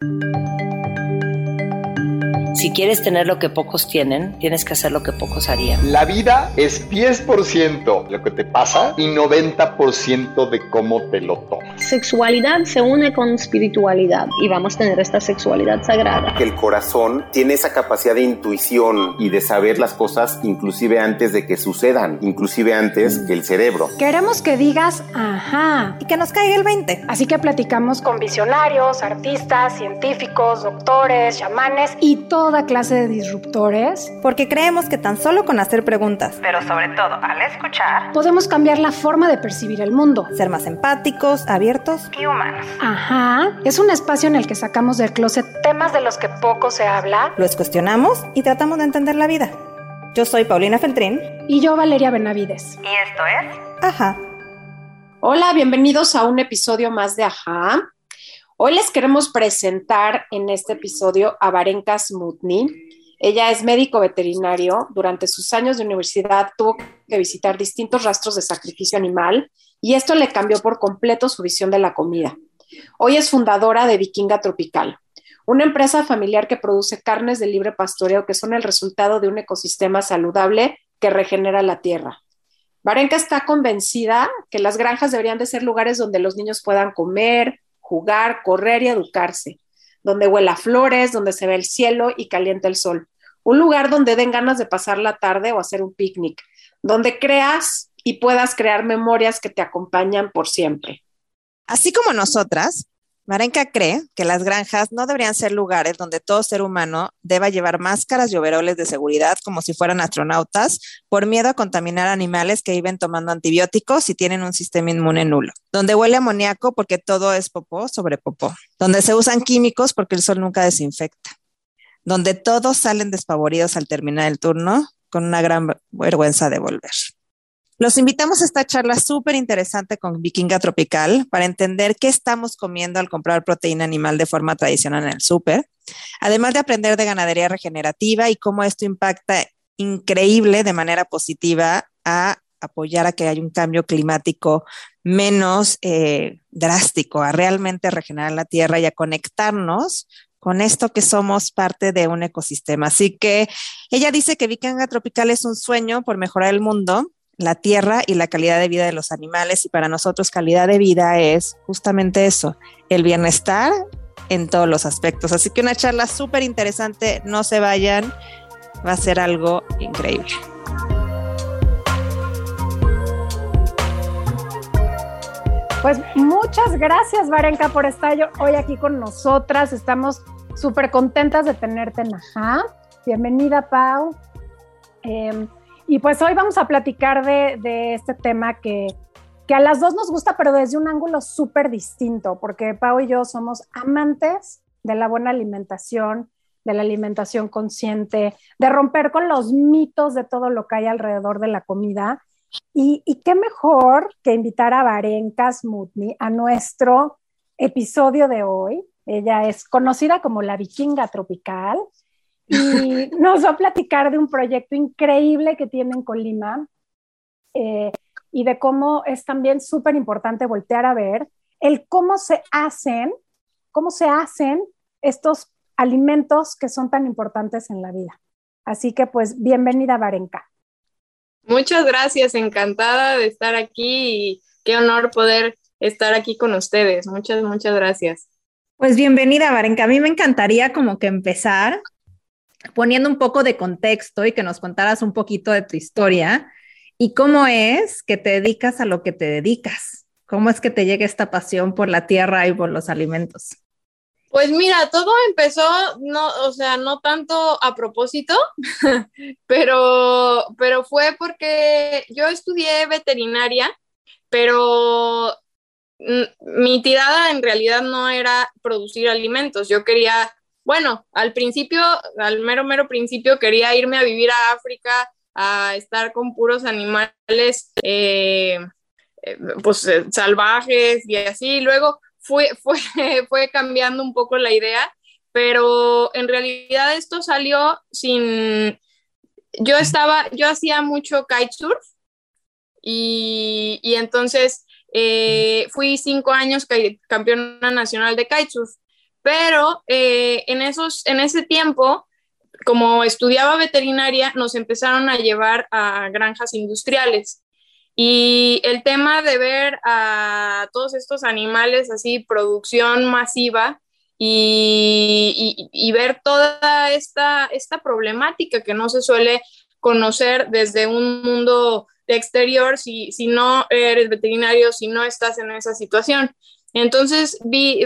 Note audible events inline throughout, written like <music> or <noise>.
thank you Si quieres tener lo que pocos tienen, tienes que hacer lo que pocos harían. La vida es 10% lo que te pasa y 90% de cómo te lo tomas. Sexualidad se une con espiritualidad y vamos a tener esta sexualidad sagrada. Que el corazón tiene esa capacidad de intuición y de saber las cosas inclusive antes de que sucedan, inclusive antes que el cerebro. Queremos que digas ajá y que nos caiga el 20. Así que platicamos con visionarios, artistas, científicos, doctores, chamanes y todo toda clase de disruptores. Porque creemos que tan solo con hacer preguntas, pero sobre todo al escuchar, podemos cambiar la forma de percibir el mundo. Ser más empáticos, abiertos y humanos. Ajá. Es un espacio en el que sacamos del closet temas de los que poco se habla. Los cuestionamos y tratamos de entender la vida. Yo soy Paulina Feltrín. Y yo Valeria Benavides. Y esto es... Ajá. Hola, bienvenidos a un episodio más de Ajá. Hoy les queremos presentar en este episodio a Varenka Smutny. Ella es médico veterinario. Durante sus años de universidad tuvo que visitar distintos rastros de sacrificio animal y esto le cambió por completo su visión de la comida. Hoy es fundadora de Vikinga Tropical, una empresa familiar que produce carnes de libre pastoreo que son el resultado de un ecosistema saludable que regenera la tierra. Varenka está convencida que las granjas deberían de ser lugares donde los niños puedan comer, jugar, correr y educarse, donde huela flores, donde se ve el cielo y calienta el sol. Un lugar donde den ganas de pasar la tarde o hacer un picnic, donde creas y puedas crear memorias que te acompañan por siempre. Así como nosotras, Marenka cree que las granjas no deberían ser lugares donde todo ser humano deba llevar máscaras y overoles de seguridad como si fueran astronautas por miedo a contaminar animales que viven tomando antibióticos y tienen un sistema inmune nulo, donde huele amoníaco porque todo es popó sobre popó, donde se usan químicos porque el sol nunca desinfecta, donde todos salen despavoridos al terminar el turno con una gran vergüenza de volver. Los invitamos a esta charla súper interesante con Vikinga Tropical para entender qué estamos comiendo al comprar proteína animal de forma tradicional en el súper, además de aprender de ganadería regenerativa y cómo esto impacta increíble de manera positiva a apoyar a que haya un cambio climático menos eh, drástico, a realmente regenerar la tierra y a conectarnos con esto que somos parte de un ecosistema. Así que ella dice que Vikinga Tropical es un sueño por mejorar el mundo la tierra y la calidad de vida de los animales y para nosotros calidad de vida es justamente eso, el bienestar en todos los aspectos. Así que una charla súper interesante, no se vayan, va a ser algo increíble. Pues muchas gracias, Varenka, por estar hoy aquí con nosotras. Estamos súper contentas de tenerte en Ajá. Bienvenida, Pau. Em, y pues hoy vamos a platicar de, este tema que, que, a las dos nos gusta, pero desde un ángulo súper distinto, porque Pau y yo somos amantes de la buena alimentación, de la alimentación consciente, de romper con los mitos de todo lo que hay alrededor de la comida. Y, y qué mejor que invitar a Varenka Smutny a nuestro episodio de hoy. Ella es conocida como la vikinga tropical y nos va a platicar de un proyecto increíble que tienen con Lima eh, y de cómo es también súper importante voltear a ver el cómo se hacen, cómo se hacen estos alimentos que son tan importantes en la vida. Así que pues bienvenida Varenka. Muchas gracias, encantada de estar aquí y qué honor poder estar aquí con ustedes. Muchas, muchas gracias. Pues bienvenida, Varenka. A mí me encantaría como que empezar poniendo un poco de contexto y que nos contaras un poquito de tu historia y cómo es que te dedicas a lo que te dedicas. ¿Cómo es que te llega esta pasión por la tierra y por los alimentos? Pues mira, todo empezó, no, o sea, no tanto a propósito, <laughs> pero, pero fue porque yo estudié veterinaria, pero mi tirada en realidad no era producir alimentos. Yo quería bueno, al principio, al mero, mero principio, quería irme a vivir a África, a estar con puros animales, eh, eh, pues eh, salvajes y así. Luego fue, <laughs> fue, fue cambiando un poco la idea, pero en realidad esto salió sin... Yo estaba, yo hacía mucho kitesurf y, y entonces fui cinco años campeona nacional de kitesurf Pero eh, en, esos, en ese tiempo, como estudiaba veterinaria, nos empezaron a llevar a granjas industriales. Y el tema de ver a todos estos animales así, producción masiva, y, y, ver toda esta, esta problemática que no se suele conocer desde un mundo exterior si, si no eres veterinario, si no estás en esa situación. Entonces vi,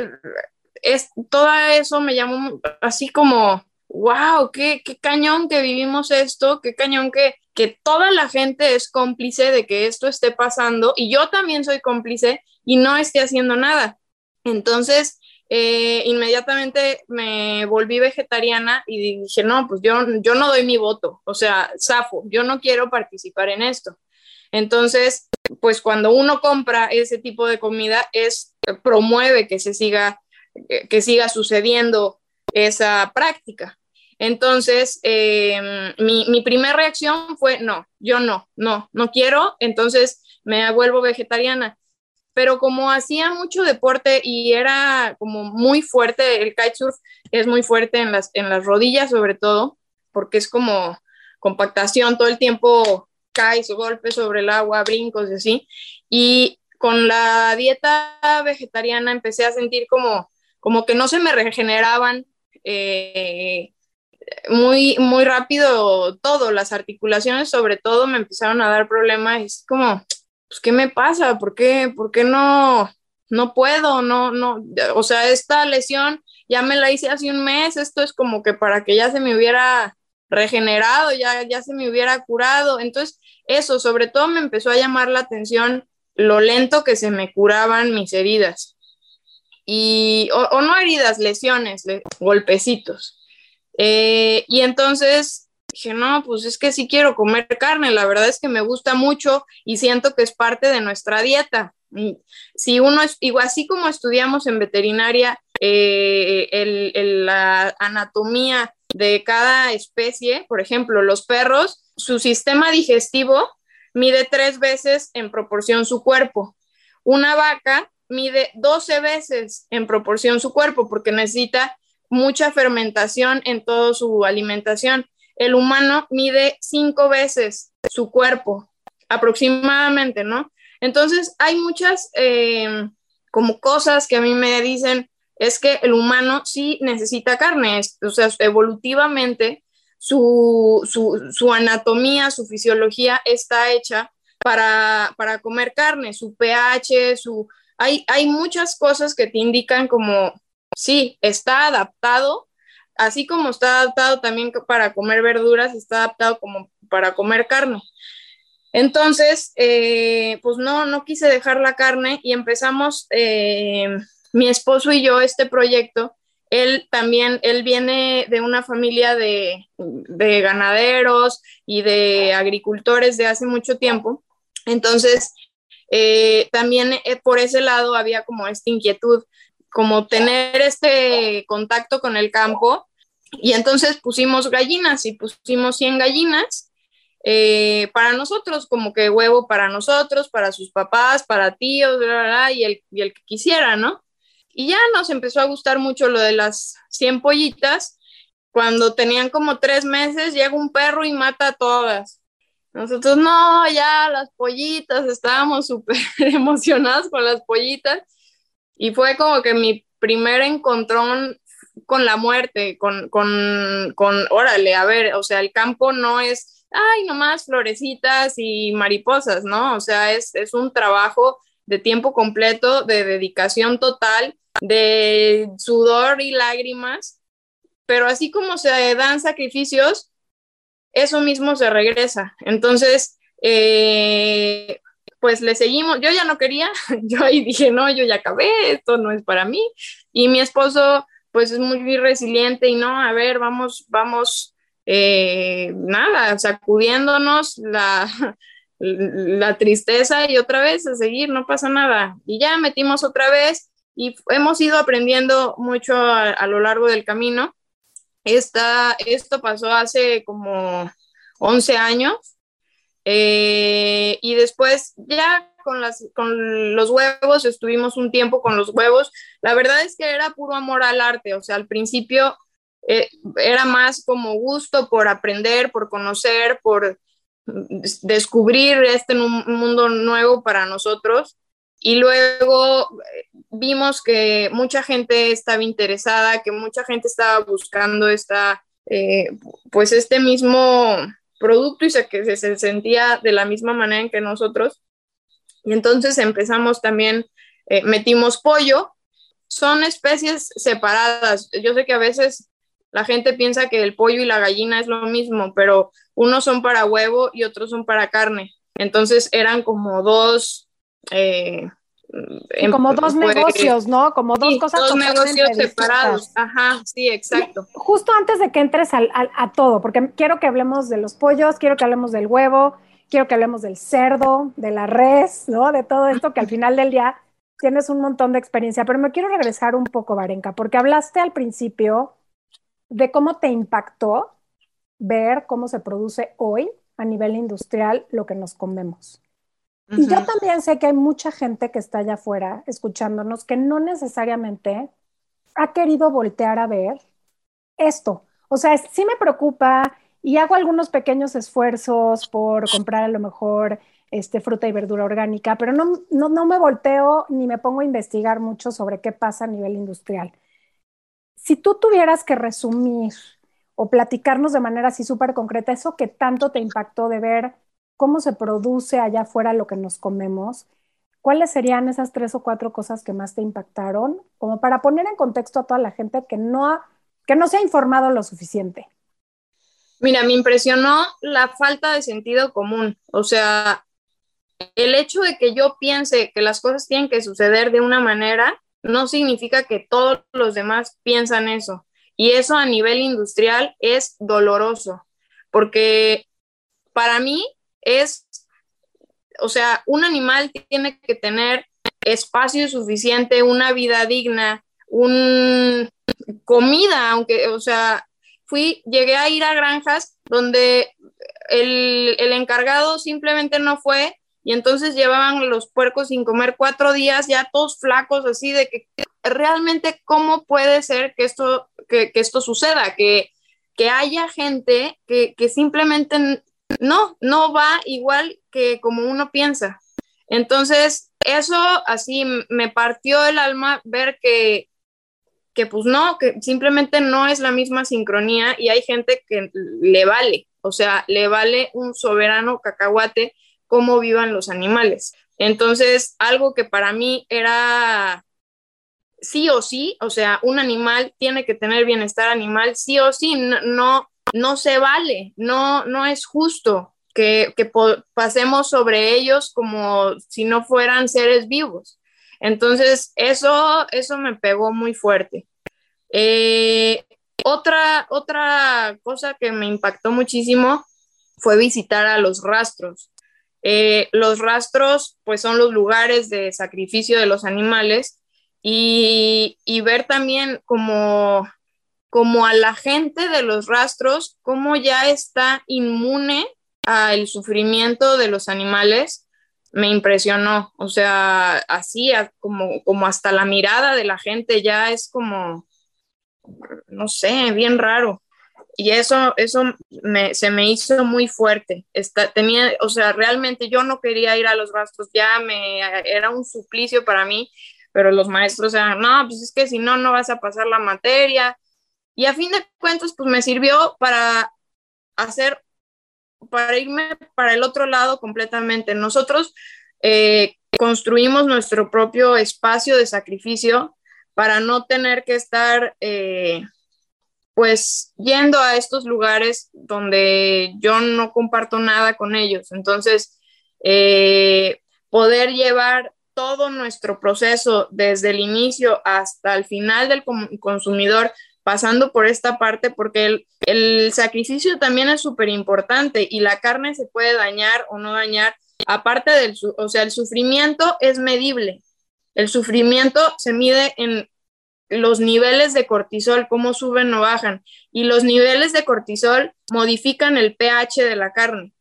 es, todo eso me llamó así como, wow, qué, qué cañón que vivimos esto, qué cañón que, que toda la gente es cómplice de que esto esté pasando y yo también soy cómplice y no esté haciendo nada. Entonces, eh, inmediatamente me volví vegetariana y dije, no, pues yo, yo no doy mi voto, o sea, zafo, yo no quiero participar en esto. Entonces, pues cuando uno compra ese tipo de comida, es promueve que se siga, que siga sucediendo esa práctica. Entonces, em, mi, mi primera reacción fue, no, yo no, no, no quiero, entonces me vuelvo vegetariana pero como hacía mucho deporte y era como muy fuerte, el kitesurf es muy fuerte en las, en las rodillas sobre todo, porque es como compactación, todo el tiempo caes, golpes sobre el agua, brincos y así. Y con la dieta vegetariana empecé a sentir como, como que no se me regeneraban eh, muy, muy rápido todo, las articulaciones sobre todo me empezaron a dar problemas, es como, pues, ¿qué me pasa? ¿Por qué, por qué no, no puedo? No, no, o sea, esta lesión ya me la hice hace un mes, esto es como que para que ya se me hubiera regenerado, ya, ya se me hubiera curado. Entonces, eso sobre todo me empezó a llamar la atención lo lento que se me curaban mis heridas. Y, o, no heridas, lesiones, golpecitos. Eh, y entonces dije, no, pues es que sí quiero comer carne, la verdad es que me gusta mucho y siento que es parte de nuestra dieta. Si uno es, igual así como estudiamos en veterinaria eh, la anatomía de cada especie, por ejemplo, los perros, su sistema digestivo mide tres veces en proporción su cuerpo. Una vaca mide 12 veces en proporción su cuerpo porque necesita mucha fermentación en toda su alimentación el humano mide cinco veces su cuerpo, aproximadamente, ¿no? Entonces, hay muchas eh, como cosas que a mí me dicen, es que el humano sí necesita carne, o sea, evolutivamente su, su, anatomía, su fisiología está hecha para, para, comer carne, su pH, su... Hay, hay muchas cosas que te indican como, sí, está adaptado así como está adaptado también para comer verduras, está adaptado como para comer carne. Entonces, eh, pues no, no quise dejar la carne y empezamos eh, mi esposo y yo este proyecto. Él también, él viene de una familia de, ganaderos y de agricultores de hace mucho tiempo. Entonces, eh, también por ese lado había como esta inquietud como tener este contacto con el campo. Y entonces pusimos gallinas y pusimos 100 gallinas eh, para nosotros, como que huevo para nosotros, para sus papás, para tíos, y, el, y el que quisiera, ¿no? Y ya nos empezó a gustar mucho lo de las 100 pollitas. Cuando tenían como tres meses, llega un perro y mata a todas. Nosotros, no, ya las pollitas, estábamos súper <laughs> emocionados con las pollitas. Y fue como que mi primer encontrón con la muerte, con, con, con, órale, a ver, o sea, el campo no es, ay, nomás florecitas y mariposas, ¿no? O sea, es, es un trabajo de tiempo completo, de dedicación total, de sudor y lágrimas, pero así como se dan sacrificios, eso mismo se regresa. Entonces, eh, pues le seguimos, yo ya no quería, <laughs> yo ahí dije, no, yo ya acabé, esto no es para mí. Y mi esposo, pues es muy resiliente y no, a ver, vamos, vamos, eh, nada, sacudiéndonos la, <laughs> la tristeza y otra vez a seguir, no pasa nada. Y ya metimos otra vez y hemos ido aprendiendo mucho a, a lo largo del camino. Esta, esto pasó hace como 11 años Eh, y después ya con, los huevos, estuvimos un tiempo con los huevos. La verdad es que era puro amor al arte, o sea, al principio eh, era más como gusto por aprender, por conocer, por descubrir este mundo nuevo para nosotros. Y luego eh, vimos que mucha gente estaba interesada, que mucha gente estaba buscando esta, eh, pues este mismo producto y se, que se sentía de la misma manera en que nosotros. Y entonces empezamos también, eh, metimos pollo. Son especies separadas. Yo sé que a veces la gente piensa que el pollo y la gallina es lo mismo, pero unos son para huevo y otros son para carne. Entonces eran como dos... Eh, como dos pues, negocios, ¿no? Como dos cosas dos negocios separados. Ajá, sí, exacto. justo antes de que entres al, a todo, porque quiero que hablemos de los pollos, quiero que hablemos del huevo, quiero que hablemos del cerdo, de la res, ¿no? De todo esto que al final del día tienes un montón de experiencia, pero me quiero regresar un poco, Varenka, porque hablaste al principio de cómo te impactó ver cómo se produce hoy a nivel industrial lo que nos comemos. Y yo también sé que hay mucha gente que está allá afuera escuchándonos que no necesariamente ha querido voltear a ver esto. O sea, sí me preocupa y hago algunos pequeños esfuerzos por comprar a lo mejor este, fruta y verdura orgánica, pero no, no, no me volteo ni me pongo a investigar mucho sobre qué pasa a nivel industrial. Si tú tuvieras que resumir o platicarnos de manera así súper concreta eso que tanto te impactó de ver cómo se produce allá afuera lo que nos comemos, ¿cuáles serían esas tres o cuatro cosas que más te impactaron? Como para poner en contexto a toda la gente que no, que no se ha informado lo suficiente. Mira, me impresionó la falta de sentido común. O sea, el hecho de que yo piense que las cosas tienen que suceder de una manera no significa que todos los demás piensan eso. Y eso a nivel industrial es doloroso, porque para mí es, o sea, un animal tiene que tener espacio suficiente, una vida digna, un comida, aunque, o sea, fui, llegué a ir a granjas donde el, encargado simplemente no fue y entonces llevaban los puercos sin comer cuatro días, ya todos flacos, así de que realmente cómo puede ser que esto, que, esto suceda, que, que haya gente que, que, simplemente no, no va igual que como uno piensa. Entonces, eso así me partió el alma ver que, que pues no, que simplemente no es la misma sincronía y hay gente que le vale, o sea, le vale un soberano cacahuate cómo vivan los animales. Entonces, algo que para mí era sí o sí, o sea, un animal tiene que tener bienestar animal, sí o sí, no, no, se vale, no, no es justo que, que pasemos sobre ellos como si no fueran seres vivos. Entonces, eso, eso me pegó muy fuerte. Eh, otra, otra cosa que me impactó muchísimo fue visitar a los rastros. Eh, los rastros, pues son los lugares de sacrificio de los animales y, ver también como, como a la gente de los rastros, cómo ya está inmune al sufrimiento de los animales me impresionó. O sea, así como, como hasta la mirada de la gente ya es como, no sé, bien raro. Y eso, eso se me hizo muy fuerte. tenía, o sea, realmente yo no quería ir a los rastros, ya me, era un suplicio para mí, pero los maestros eran, no, pues es que si no, no vas a pasar la materia. Y a fin de cuentas, pues me sirvió para hacer para irme para el otro lado completamente. Nosotros eh, construimos nuestro propio espacio de sacrificio para no tener que estar, eh, pues, yendo a estos lugares donde yo no comparto nada con ellos. Entonces, eh, poder llevar todo nuestro proceso desde el inicio hasta el final del consumidor pasando por esta parte porque el, sacrificio también es súper importante y la carne se puede dañar o no dañar. Aparte del, o sea, el sufrimiento es medible. El sufrimiento se mide en los niveles de cortisol, cómo suben o bajan. Y los niveles de cortisol modifican el pH de la carne.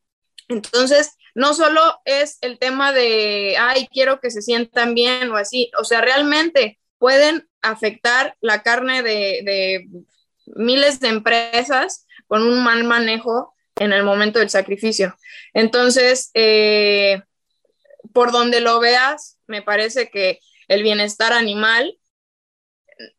Entonces, no solo es el tema de, ay, quiero que se sientan bien o así, o sea, realmente pueden afectar la carne de, miles de empresas con un mal manejo en el momento del sacrificio. Entonces, eh, por donde lo veas, me parece que el bienestar animal,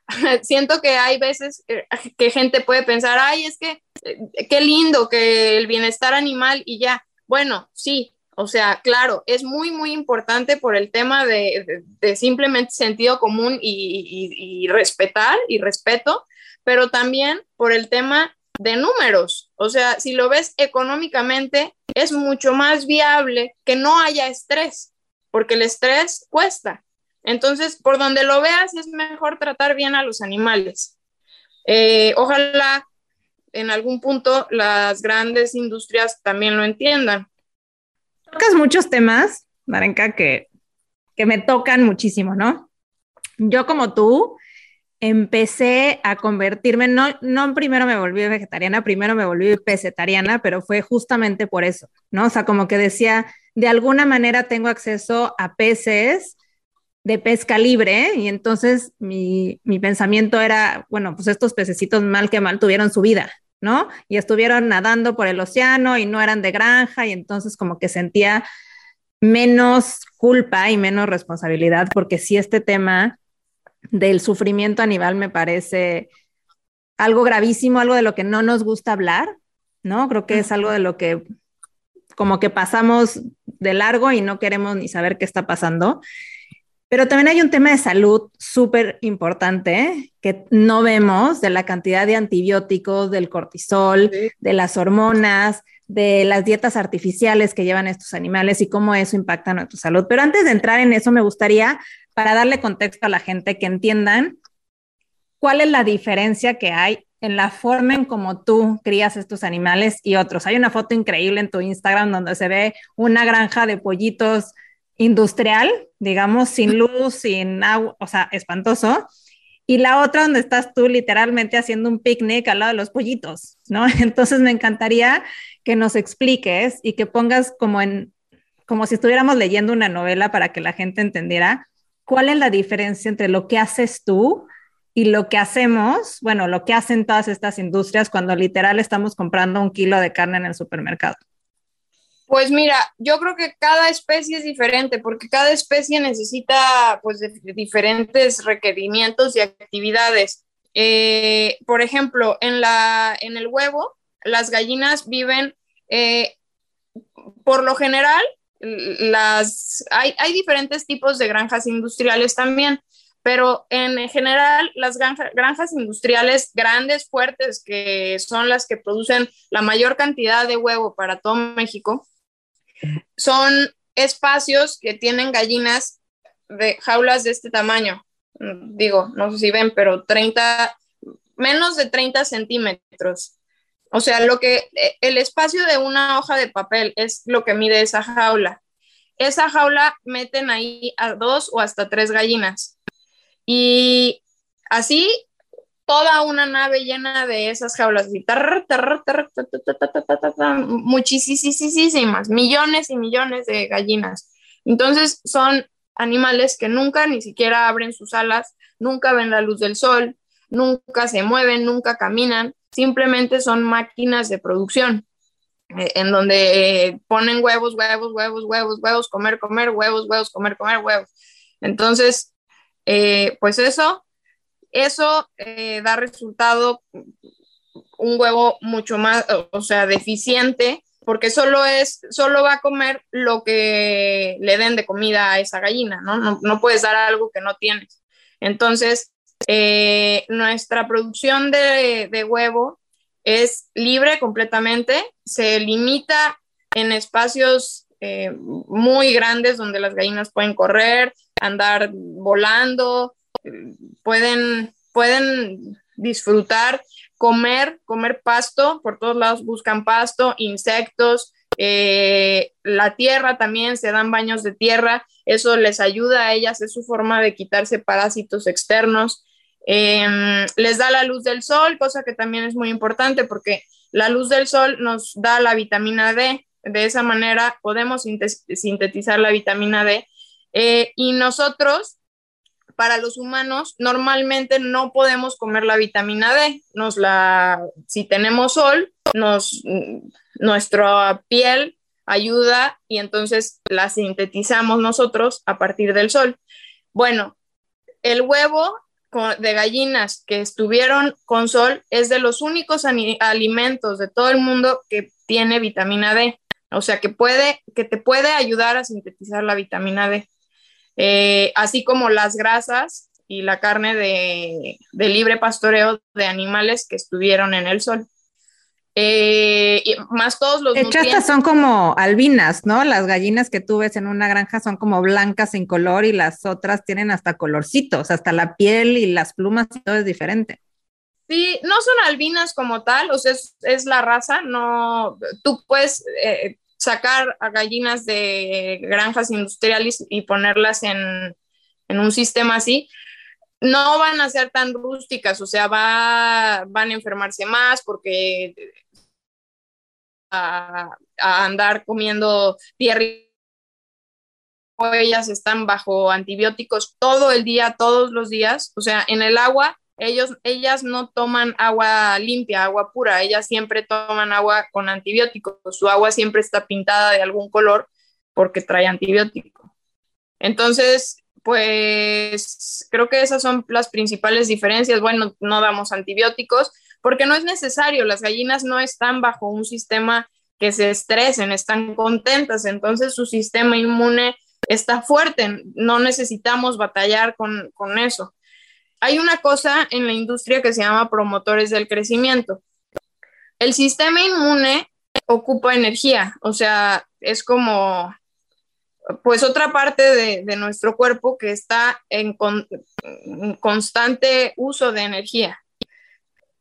<laughs> siento que hay veces eh, que gente puede pensar, ay, es que eh, qué lindo que el bienestar animal y ya, bueno, sí, o sea, claro, es muy, muy importante por el tema de, simplemente sentido común y, respetar y respeto, pero también por el tema de números. O sea, si lo ves económicamente, es mucho más viable que no haya estrés, porque el estrés cuesta. Entonces, por donde lo veas, es mejor tratar bien a los animales. Eh, ojalá en algún punto las grandes industrias también lo entiendan tocas muchos temas, Marenka, que, que me tocan muchísimo, ¿no? Yo como tú empecé a convertirme, no, no primero me volví vegetariana, primero me volví pesetariana, pero fue justamente por eso, ¿no? O sea, como que decía, de alguna manera tengo acceso a peces de pesca libre y entonces mi, mi pensamiento era, bueno, pues estos pececitos mal que mal tuvieron su vida, ¿no? Y estuvieron nadando por el océano y no eran de granja y entonces como que sentía menos culpa y menos responsabilidad porque sí este tema del sufrimiento animal me parece algo gravísimo, algo de lo que no nos gusta hablar, ¿no? Creo que es algo de lo que como que pasamos de largo y no queremos ni saber qué está pasando. Pero también hay un tema de salud súper importante que no vemos de la cantidad de antibióticos, del cortisol, de las hormonas, de las dietas artificiales que llevan estos animales y cómo eso impacta nuestra salud. Pero antes de entrar en eso, me gustaría, para darle contexto a la gente, que entiendan cuál es la diferencia que hay en la forma en cómo tú crías estos animales y otros. Hay una foto increíble en tu Instagram donde se ve una granja de pollitos industrial, digamos, sin luz, sin agua, o sea, espantoso. Y la otra donde estás tú literalmente haciendo un picnic al lado de los pollitos, ¿no? <laughs> Entonces me encantaría que nos expliques y que pongas como en, como si estuviéramos leyendo una novela para que la gente entendiera cuál es la diferencia entre lo que haces tú y lo que hacemos, bueno, lo que hacen todas estas industrias cuando literal estamos comprando un kilo de carne en el supermercado. Pues mira, yo creo que cada especie es diferente porque cada especie necesita pues diferentes requerimientos y actividades. Eh, por ejemplo, en, la, en el huevo, las gallinas viven, eh, por lo general, las, hay, hay, diferentes tipos de granjas industriales también, pero en general las granjas industriales grandes, fuertes, que son las que producen la mayor cantidad de huevo para todo México, son espacios que tienen gallinas de jaulas de este tamaño. Digo, no sé si ven, pero 30, menos de 30 centímetros. O sea, lo que el espacio de una hoja de papel es lo que mide esa jaula. Esa jaula meten ahí a dos o hasta tres gallinas. Y así toda una nave llena de esas jaulas, muchísimas, millones y millones de gallinas. Entonces son animales que nunca ni siquiera abren sus alas, nunca ven la luz del sol, nunca se mueven, nunca caminan, simplemente son máquinas de producción en donde ponen huevos, huevos, huevos, huevos, huevos, comer, comer, huevos, huevos, comer, comer, huevos. Entonces, pues eso, eso eh, da resultado un huevo mucho más, o sea, deficiente, porque solo es, solo va a comer lo que le den de comida a esa gallina, ¿no? No, puedes dar algo que no tienes. Entonces, eh, nuestra producción de, huevo es libre completamente, se limita en espacios eh, muy grandes donde las gallinas pueden correr, andar volando, pueden, pueden disfrutar, comer, comer pasto, por todos lados buscan pasto, insectos, eh, la tierra también, se dan baños de tierra, eso les ayuda a ellas, es su forma de quitarse parásitos externos. Em, les da la luz del sol, cosa que también es muy importante porque la luz del sol nos da la vitamina D de esa manera podemos sintetizar la vitamina D. Eh, y nosotros, para los humanos, normalmente no podemos comer la vitamina D. Nos la, si tenemos sol, nos, nuestra piel ayuda y entonces la sintetizamos nosotros a partir del sol. Bueno, el huevo de gallinas que estuvieron con sol es de los únicos alimentos de todo el mundo que tiene vitamina D. O sea, que, puede, que te puede ayudar a sintetizar la vitamina D. Eh, así como las grasas y la carne de, de libre pastoreo de animales que estuvieron en el sol. Eh, más todos los de hecho, estas son como albinas, ¿no? Las gallinas que tú ves en una granja son como blancas sin color y las otras tienen hasta colorcitos, hasta la piel y las plumas y todo es diferente. Sí, no son albinas como tal, o sea, es, la raza, no, tú puedes eh, sacar a gallinas de granjas industriales y ponerlas en, en un sistema así, no van a ser tan rústicas, o sea, va, van a enfermarse más porque a, andar comiendo tierra ellas están bajo antibióticos todo el día, todos los días, o sea, en el agua, ellos, ellas no toman agua limpia, agua pura, ellas siempre toman agua con antibióticos, su agua siempre está pintada de algún color porque trae antibiótico. Entonces, pues creo que esas son las principales diferencias. Bueno, no damos antibióticos porque no es necesario, las gallinas no están bajo un sistema que se estresen, están contentas, entonces su sistema inmune está fuerte, no necesitamos batallar con, con eso. Hay una cosa en la industria que se llama promotores del crecimiento. El sistema inmune ocupa energía, o sea, es como pues otra parte de, nuestro cuerpo que está en, constante uso de energía.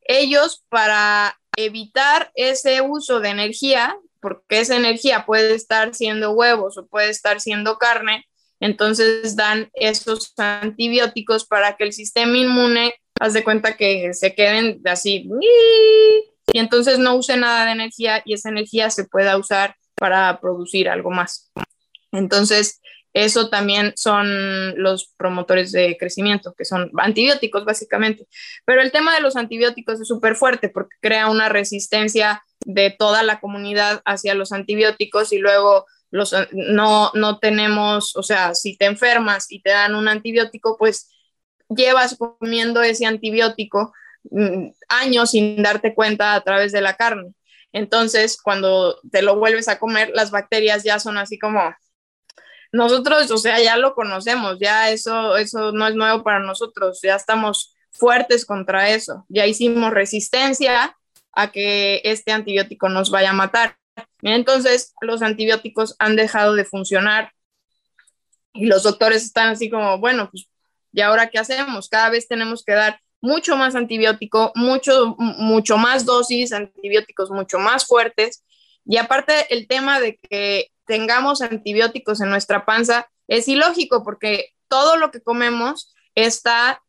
Ellos para evitar ese uso de energía, porque esa energía puede estar siendo huevos o puede estar siendo carne, entonces dan esos antibióticos para que el sistema inmune, haz de cuenta que se queden así, y entonces no use nada de energía y esa energía se pueda usar para producir algo más. Entonces, eso también son los promotores de crecimiento, que son antibióticos básicamente. Pero el tema de los antibióticos es súper fuerte porque crea una resistencia de toda la comunidad hacia los antibióticos y luego los, no, no tenemos, o sea, si te enfermas y te dan un antibiótico, pues llevas comiendo ese antibiótico mm, años sin darte cuenta a través de la carne. Entonces, cuando te lo vuelves a comer, las bacterias ya son así como nosotros, o sea, ya lo conocemos, ya eso, eso no es nuevo para nosotros, ya estamos fuertes contra eso, ya hicimos resistencia a que este antibiótico nos vaya a matar. Entonces, los antibióticos han dejado de funcionar y los doctores están así como, bueno, pues, ¿y ahora qué hacemos? Cada vez tenemos que dar mucho más antibiótico, mucho, mucho más dosis, antibióticos mucho más fuertes. Y aparte el tema de que tengamos antibióticos en nuestra panza es ilógico porque todo lo que comemos está,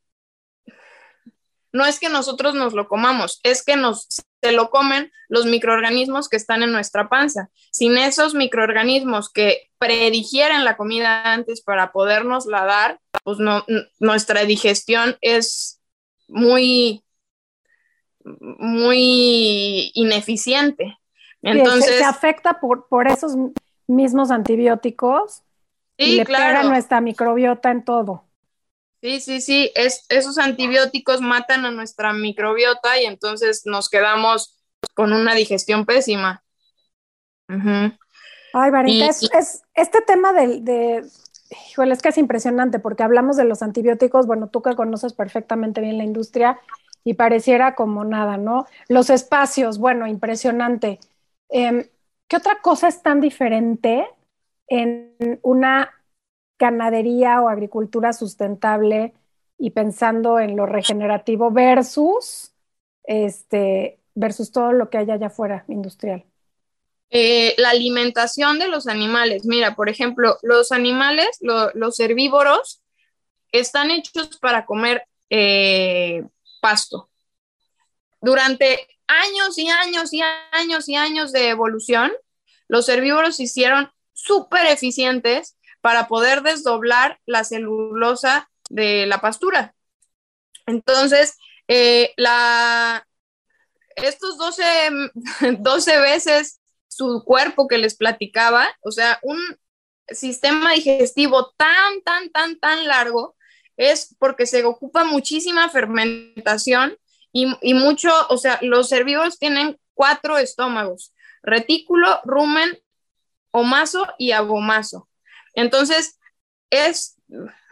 no es que nosotros nos lo comamos, es que nos se lo comen los microorganismos que están en nuestra panza. Sin esos microorganismos que predigieren la comida antes para podernos la dar, pues no, nuestra digestión es muy, muy ineficiente. Entonces, se, afecta por, por esos mismos antibióticos y le claro. nuestra microbiota en todo. Sí, sí, sí, es, esos antibióticos matan a nuestra microbiota y entonces nos quedamos con una digestión pésima. Ay, Varita, es, este tema de, de, híjole, es que es impresionante porque hablamos de los antibióticos, bueno, tú que conoces perfectamente bien la industria y pareciera como nada, ¿no? Los espacios, bueno, impresionante. Em, ¿Qué otra cosa es tan diferente en una ganadería o agricultura sustentable y pensando en lo regenerativo versus este versus todo lo que hay allá afuera industrial? Eh, la alimentación de los animales. Mira, por ejemplo, los animales, los herbívoros, están hechos para comer eh, pasto. Durante años y años y años y años de evolución, los herbívoros se hicieron súper eficientes para poder desdoblar la celulosa de la pastura. Entonces, eh, estos 12, 12 <laughs> veces su cuerpo que les platicaba, o sea, un sistema digestivo tan, tan, tan, tan largo, es porque se ocupa muchísima fermentación y, y mucho, o sea, los herbívoros tienen cuatro estómagos, retículo, rumen, omaso y abomaso. Entonces, es,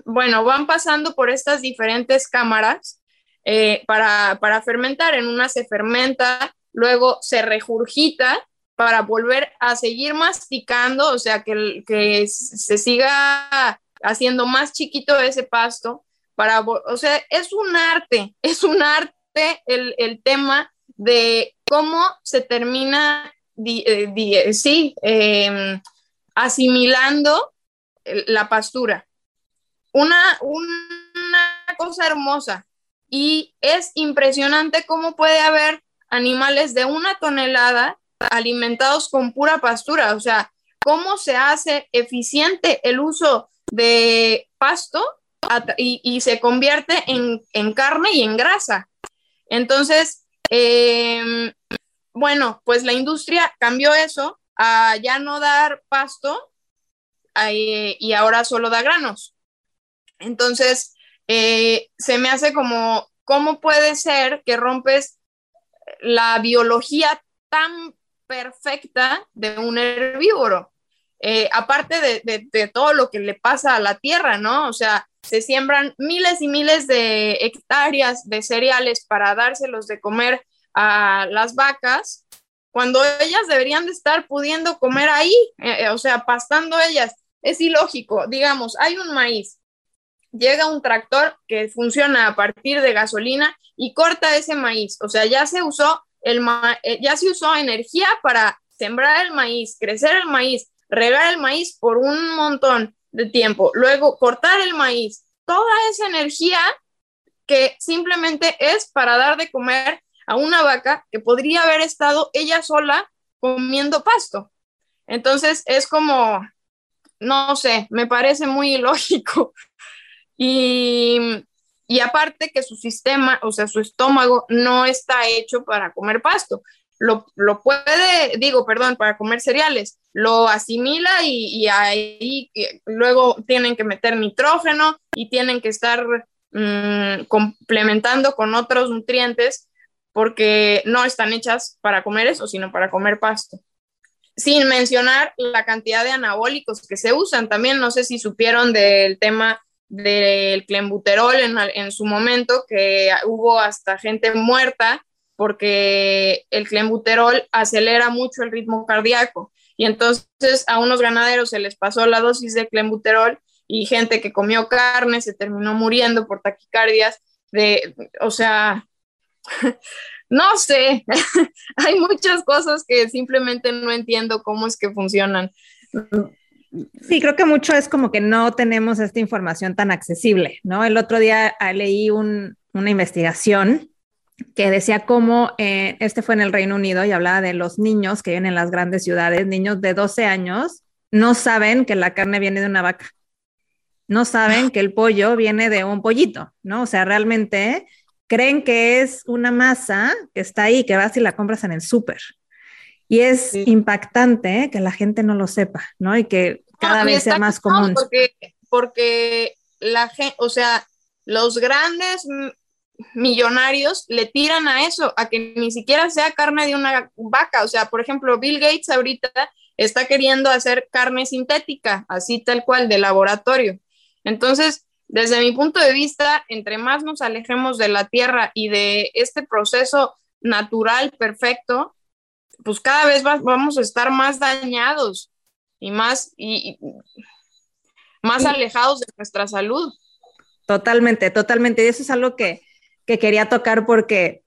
bueno, van pasando por estas diferentes cámaras eh, para, para fermentar. En una se fermenta, luego se regurgita para volver a seguir masticando, o sea, que, que se siga haciendo más chiquito ese pasto, para, o sea, es un arte, <laughs> es un arte el, el tema de cómo se termina, eh, sí, em, asimilando la pastura. Una, una cosa hermosa y es impresionante cómo puede haber animales de una tonelada alimentados con pura pastura, o sea, cómo se hace eficiente el uso de pasto y, se convierte en, carne y en grasa. Entonces, em, bueno, pues la industria cambió eso a ya no dar pasto y ahora solo da granos. Entonces, eh, se me hace como, ¿cómo puede ser que rompes la biología tan perfecta de un herbívoro. Eh, aparte de, todo lo que le pasa a la tierra, ¿no? O sea, se siembran miles y miles de hectáreas de cereales para dárselos de comer a las vacas, cuando ellas deberían de estar pudiendo comer ahí, eh, o sea, pastando ellas. Es ilógico, digamos, hay un maíz, llega un tractor que funciona a partir de gasolina y corta ese maíz, o sea, ya se usó el eh, ya se usó energía para sembrar el maíz, crecer el maíz, regar el maíz por un montón de tiempo, luego cortar el maíz, toda esa energía que simplemente es para dar de comer a una vaca que podría haber estado ella sola comiendo pasto. Entonces es como, no sé, me parece muy ilógico. <laughs> Y y aparte que su sistema, o sea, su estómago no está hecho para comer pasto. Lo, puede, digo, perdón, para comer cereales. Lo asimila y, ahí luego tienen que meter nitrógeno y tienen que estar mm, complementando con otros nutrientes porque no están hechas para comer eso, sino para comer pasto. Sin mencionar la cantidad de anabólicos que se usan. También no sé si supieron del tema del clenbuterol en, su momento, que hubo hasta gente muerta porque el clenbuterol acelera mucho el ritmo cardíaco. Y entonces a unos ganaderos se les pasó la dosis de clenbuterol y gente que comió carne se terminó muriendo por taquicardias. De, o sea, <laughs> no sé, <laughs> hay muchas cosas que simplemente no entiendo cómo es que funcionan. Sí, creo que mucho es como que no tenemos esta información tan accesible, ¿no? El otro día ah, leí una investigación que decía cómo, eh, este fue en el Reino Unido y hablaba de los niños que viven en las grandes ciudades, niños de 12 años, no saben que la carne viene de una vaca, no saben que el pollo viene de un pollito, ¿no? O sea, realmente creen que es una masa que está ahí, que vas y la compras en el súper. Y es impactante que la gente no lo sepa, ¿no? Y que cada vez sea más común. Porque, porque la gente, o sea, los grandes millonarios le tiran a eso, a que ni siquiera sea carne de una vaca. O sea, por ejemplo, Bill Gates ahorita está queriendo hacer carne sintética, así tal cual, de laboratorio. Entonces, desde mi punto de vista, entre más nos alejemos de la tierra y de este proceso natural perfecto, pues cada vez vamos a estar más dañados y más, y, más alejados de nuestra salud. Totalmente, totalmente. Y eso es algo que, que quería tocar porque,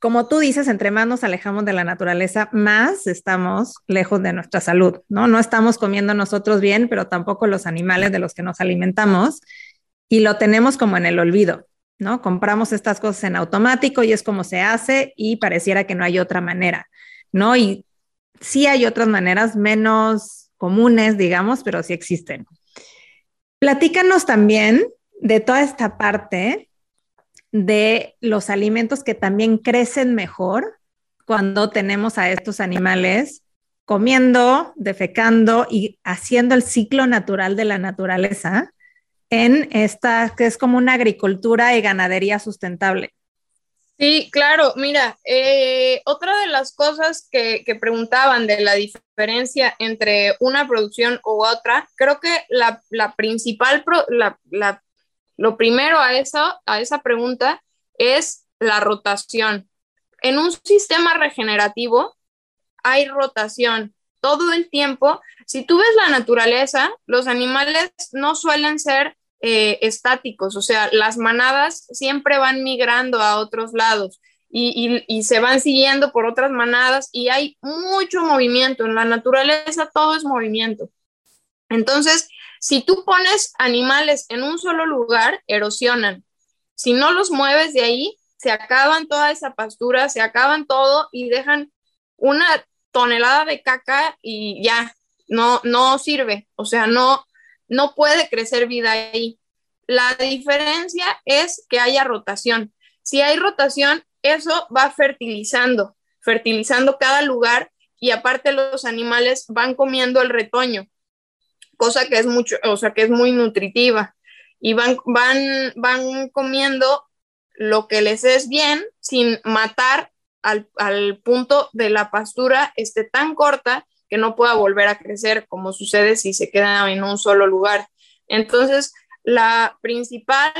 como tú dices, entre más nos alejamos de la naturaleza, más estamos lejos de nuestra salud, ¿no? No estamos comiendo nosotros bien, pero tampoco los animales de los que nos alimentamos y lo tenemos como en el olvido, ¿no? Compramos estas cosas en automático y es como se hace y pareciera que no hay otra manera. ¿no? Y sí hay otras maneras menos comunes, digamos, pero sí existen. Platícanos también de toda esta parte de los alimentos que también crecen mejor cuando tenemos a estos animales comiendo, defecando y haciendo el ciclo natural de la naturaleza en esta que es como una agricultura y ganadería sustentable. Sí, claro, mira, eh, otra de las cosas que, preguntaban de la diferencia entre una producción u otra, creo que la, principal, lo primero a, eso, a esa pregunta es la rotación. En un sistema regenerativo hay rotación todo el tiempo. Si tú ves la naturaleza, los animales no suelen ser eh, estáticos, o sea, las manadas siempre van migrando a otros lados y, y, se van siguiendo por otras manadas y hay mucho movimiento. En la naturaleza todo es movimiento. Entonces, si tú pones animales en un solo lugar, erosionan. Si no los mueves de ahí, se acaban toda esa pastura, se acaban todo y dejan una tonelada de caca y ya, no, no sirve. O sea, no, no puede crecer vida ahí. La diferencia es que haya rotación. Si hay rotación, eso va fertilizando, fertilizando cada lugar y aparte los animales van comiendo el retoño, cosa que es mucho, o sea, que es muy nutritiva y van, van, van comiendo lo que les es bien sin matar al, punto de la pastura esté tan corta que no pueda volver a crecer, como sucede si se queda en un solo lugar. Entonces, la principal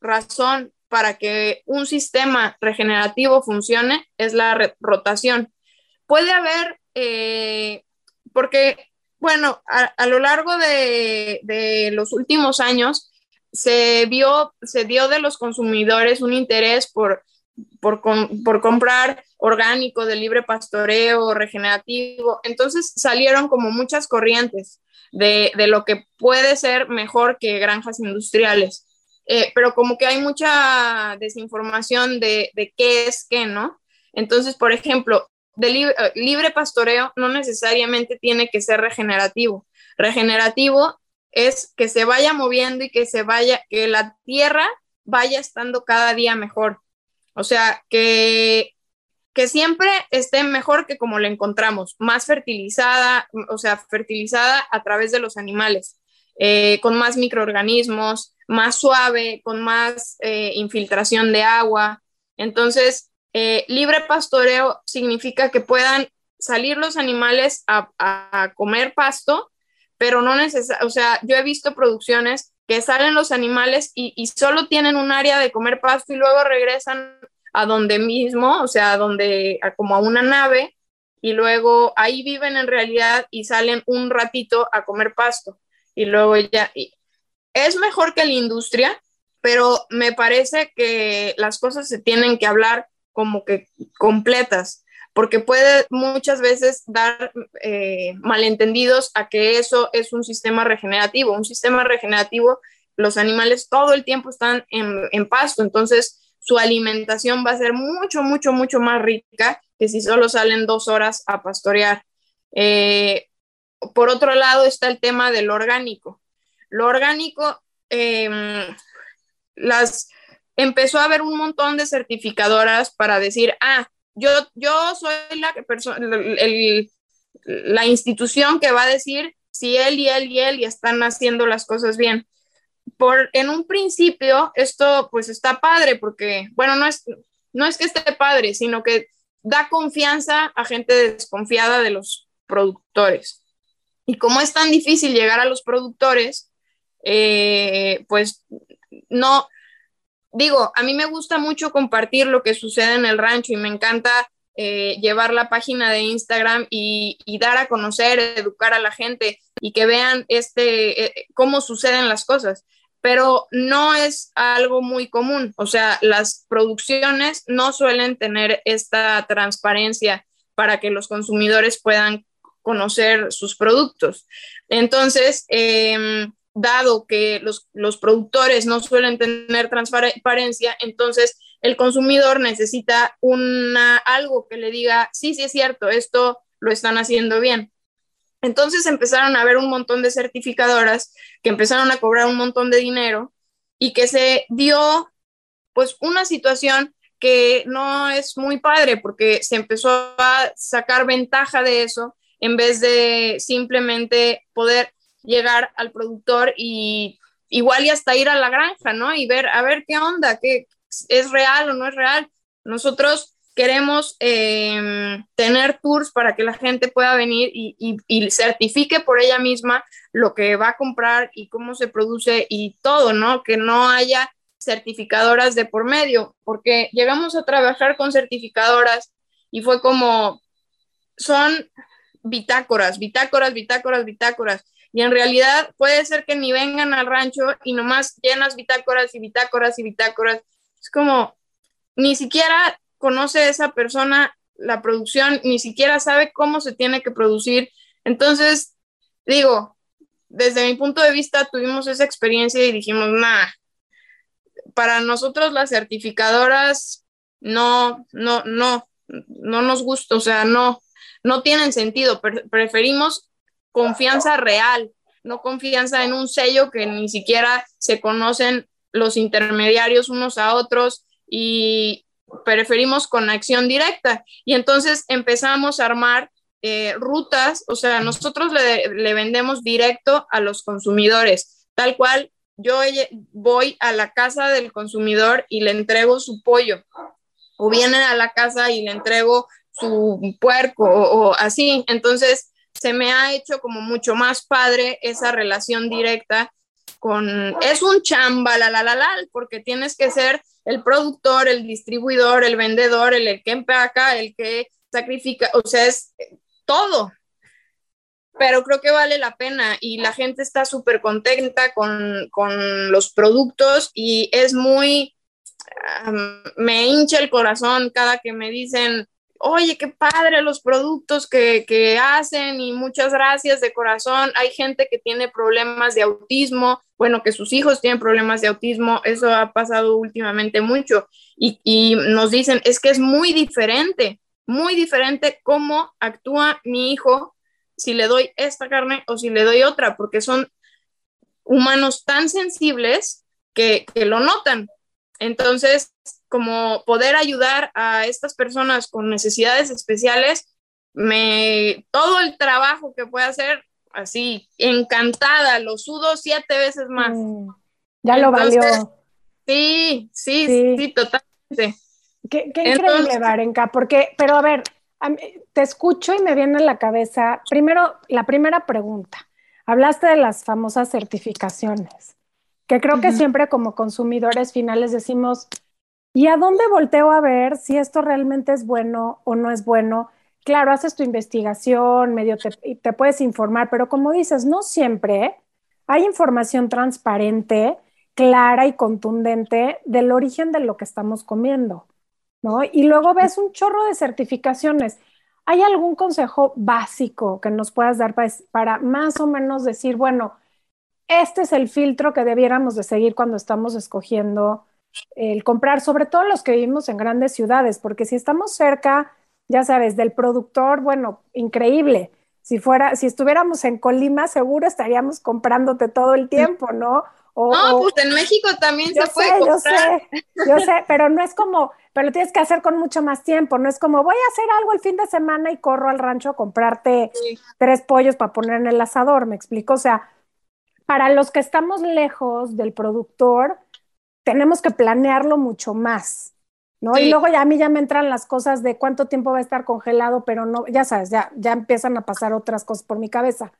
razón para que un sistema regenerativo funcione es la rotación. Puede haber, eh, porque, bueno, a, lo largo de, de, los últimos años se vio, se dio de los consumidores un interés por por, por, comprar orgánico, de libre pastoreo, regenerativo. Entonces salieron como muchas corrientes de, de lo que puede ser mejor que granjas industriales. Eh, pero como que hay mucha desinformación de, de, qué es qué, ¿no? Entonces, por ejemplo, de libre, eh, libre pastoreo no necesariamente tiene que ser regenerativo. Regenerativo es que se vaya moviendo y que se vaya, que la tierra vaya estando cada día mejor. O sea, que, que siempre esté mejor que como la encontramos, más fertilizada, o sea, fertilizada a través de los animales, eh, con más microorganismos, más suave, con más eh, infiltración de agua. Entonces, eh, libre pastoreo significa que puedan salir los animales a, a comer pasto, pero no necesariamente, o sea, yo he visto producciones que salen los animales y, solo tienen un área de comer pasto y luego regresan a donde mismo, o sea, a donde, como a una nave, y luego ahí viven en realidad y salen un ratito a comer pasto. Y luego ya, es mejor que la industria, pero me parece que las cosas se tienen que hablar como que completas porque puede muchas veces dar eh, malentendidos a que eso es un sistema regenerativo. Un sistema regenerativo, los animales todo el tiempo están en, pasto, entonces su alimentación va a ser mucho, mucho, mucho más rica que si solo salen dos horas a pastorear. Eh, por otro lado está el tema del orgánico. Lo orgánico, em, las, empezó a haber un montón de certificadoras para decir, ah, yo, yo soy la, la institución que va a decir si él y él y él ya están haciendo las cosas bien. Por, en un principio, esto pues está padre porque, bueno, no es, no es que esté padre, sino que da confianza a gente desconfiada de los productores. Y como es tan difícil llegar a los productores, eh, pues no, digo, a mí me gusta mucho compartir lo que sucede en el rancho y me encanta eh, llevar la página de Instagram y, dar a conocer, educar a la gente y que vean este, eh, cómo suceden las cosas. Pero no es algo muy común, o sea, las producciones no suelen tener esta transparencia para que los consumidores puedan conocer sus productos. Entonces, em, dado que los, los productores no suelen tener transparencia, entonces el consumidor necesita una, algo que le diga, sí, sí es cierto, esto lo están haciendo bien. Entonces empezaron a haber un montón de certificadoras que empezaron a cobrar un montón de dinero y que se dio pues una situación que no es muy padre porque se empezó a sacar ventaja de eso en vez de simplemente poder llegar al productor y igual y hasta ir a la granja, ¿no? Y ver, a ver qué onda, qué es real o no es real. Nosotros queremos em, tener tours para que la gente pueda venir y, y, certifique por ella misma lo que va a comprar y cómo se produce y todo, ¿no? Que no haya certificadoras de por medio, porque llegamos a trabajar con certificadoras y fue como, son bitácoras, bitácoras, bitácoras, bitácoras. Y en realidad puede ser que ni vengan al rancho y nomás llenas bitácoras y bitácoras y bitácoras. Es como, ni siquiera conoce esa persona la producción, ni siquiera sabe cómo se tiene que producir. Entonces, digo, desde mi punto de vista tuvimos esa experiencia y dijimos, nah, para nosotros las certificadoras no, no, no, no nos gusta, o sea, no, no tienen sentido. preferimos confianza real, no confianza en un sello que ni siquiera se conocen los intermediarios unos a otros y preferimos conexión directa. Y entonces empezamos a armar eh, rutas, o sea, nosotros le, le vendemos directo a los consumidores, tal cual yo voy a la casa del consumidor y le entrego su pollo, o vienen a la casa y le entrego su puerco o, así. Entonces, se me ha hecho como mucho más padre esa relación directa con, es un chamba, la, la, la, la, porque tienes que ser el productor, el distribuidor, el vendedor, el, el que empaca, el que sacrifica, o sea, es todo. Pero creo que vale la pena y la gente está súper contenta con, con, los productos y es muy, me hincha el corazón cada que me dicen, oye, qué padre los productos que, hacen y muchas gracias de corazón. Hay gente que tiene problemas de autismo, bueno, que sus hijos tienen problemas de autismo, eso ha pasado últimamente mucho y, y nos dicen, es que es muy diferente, muy diferente cómo actúa mi hijo si le doy esta carne o si le doy otra, porque son humanos tan sensibles que, que lo notan. Entonces, como poder ayudar a estas personas con necesidades especiales, me, todo el trabajo que pueda hacer, así, encantada, lo sudo siete veces más. Mm, ya lo valió. Sí, sí, sí, totalmente. Qué, qué increíble, Varenka, porque, pero a ver, te escucho y me viene a la cabeza, primero, la primera pregunta. Hablaste de las famosas certificaciones, que creo que siempre como consumidores finales decimos, ¿Y a dónde volteo a ver si esto realmente es bueno o no es bueno? Claro, haces tu investigación, medio te, puedes informar, pero como dices, no siempre hay información transparente, clara y contundente del origen de lo que estamos comiendo, ¿no? Y luego ves un chorro de certificaciones. ¿Hay algún consejo básico que nos puedas dar para más o menos decir, bueno, este es el filtro que debiéramos de seguir cuando estamos escogiendo el comprar, sobre todo los que vivimos en grandes ciudades, porque si estamos cerca, ya sabes, del productor, bueno, increíble. Si fuera, si estuviéramos en Colima, seguro estaríamos comprándote todo el tiempo, ¿no? no, pues en México también se puede comprar. Yo sé, yo sé, pero no es como, pero lo tienes que hacer con mucho más tiempo, no es como voy a hacer algo el fin de semana y corro al rancho a comprarte tres pollos para poner en el asador, me explico, o sea, para los que estamos lejos del productor, tenemos que planearlo mucho más, ¿no? Y luego ya a mí ya me entran las cosas de cuánto tiempo va a estar congelado, pero no, ya sabes, ya, ya empiezan a pasar otras cosas por mi cabeza.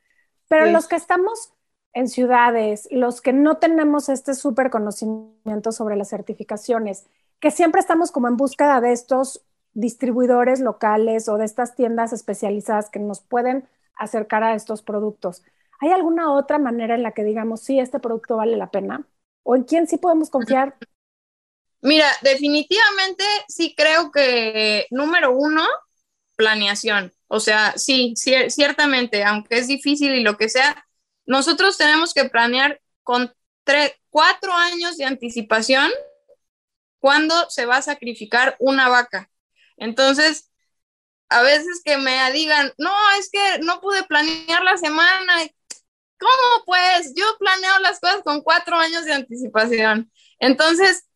Pero los que estamos en ciudades, los que no tenemos este súper conocimiento sobre las certificaciones, que siempre estamos como en búsqueda de estos distribuidores locales o de estas tiendas especializadas que nos pueden acercar a estos productos. ¿Hay alguna otra manera en la que digamos, sí, este producto vale la pena? ¿O en quién sí podemos confiar? Mira, definitivamente sí creo que número uno, planeación. O sea, sí, ciertamente, aunque es difícil y lo que sea, nosotros tenemos que planear con tres, cuatro años de anticipación cuándo se va a sacrificar una vaca. Entonces, a veces que me digan, no, es que no pude planear la semana. ¿Cómo pues? Yo planeo las cosas con cuatro años de anticipación. Entonces,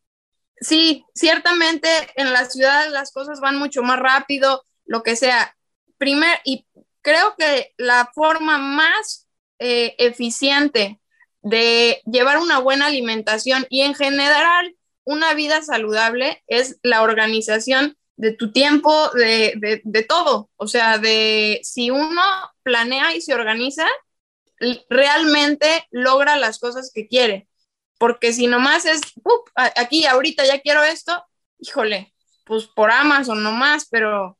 sí, ciertamente en la ciudad las cosas van mucho más rápido, lo que sea. Primer, y creo que la forma más eh, eficiente de llevar una buena alimentación y en general una vida saludable es la organización de tu tiempo, de, de, todo. O sea, de si uno planea y se organiza, realmente logra las cosas que quiere. Porque si nomás es, aquí, ahorita ya quiero esto, híjole, pues por Amazon nomás, pero,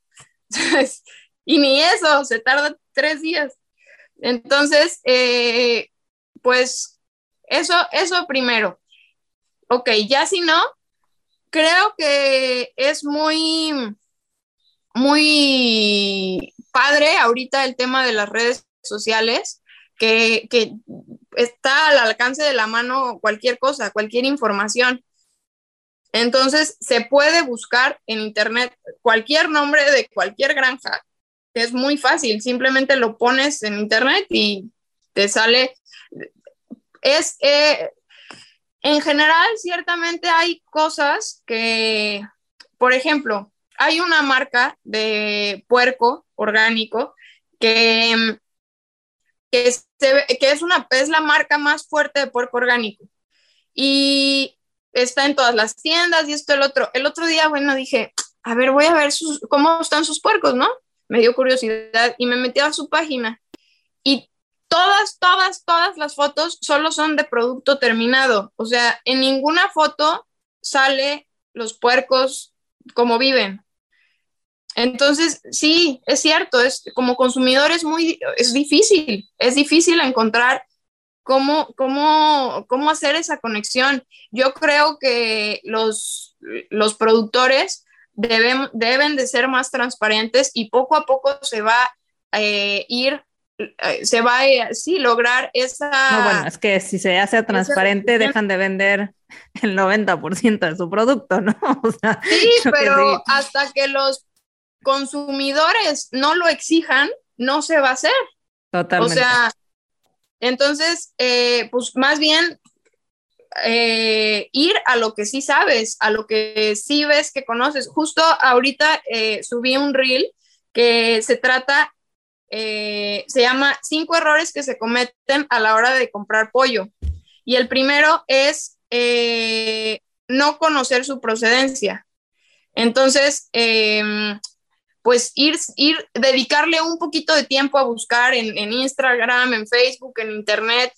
<laughs> y ni eso, se tarda tres días. Entonces, eh, pues eso, eso primero. Ok, ya si no, creo que es muy, muy padre ahorita el tema de las redes sociales, que, está al alcance de la mano cualquier cosa, cualquier información. Entonces, se puede buscar en Internet cualquier nombre de cualquier granja. Es muy fácil, simplemente lo pones en Internet y te sale. Es, eh, en general, ciertamente hay cosas que, por ejemplo, hay una marca de puerco orgánico que que, es, una, es la marca más fuerte de puerco orgánico. Y está en todas las tiendas y esto, el otro. El otro día, bueno, dije, a ver, voy a ver cómo están sus puercos, ¿no? Me dio curiosidad y me metí a su página. Y todas, todas, todas las fotos solo son de producto terminado. O sea, en ninguna foto sale los puercos como viven. Entonces, sí, es cierto, es, como consumidor es muy, es difícil, es difícil encontrar cómo, cómo, cómo hacer esa conexión. Yo creo que los, los productores deben, deben de ser más transparentes y poco a poco se va a eh, ir eh, se va a sí lograr esa no bueno es que si se hace transparente dejan de vender el 90% de su producto no <laughs> sí pero hasta que los consumidores no lo exijan, no se va a hacer. Totalmente. O sea, entonces, eh, pues más bien eh, ir a lo que sí sabes, a lo que sí ves que conoces. Justo ahorita eh, subí un reel que se trata, se llama cinco errores que se cometen a la hora de comprar pollo. Y el primero es no conocer su procedencia. Entonces, em, pues ir, ir, dedicarle un poquito de tiempo a buscar en, Instagram, en Facebook, en Internet,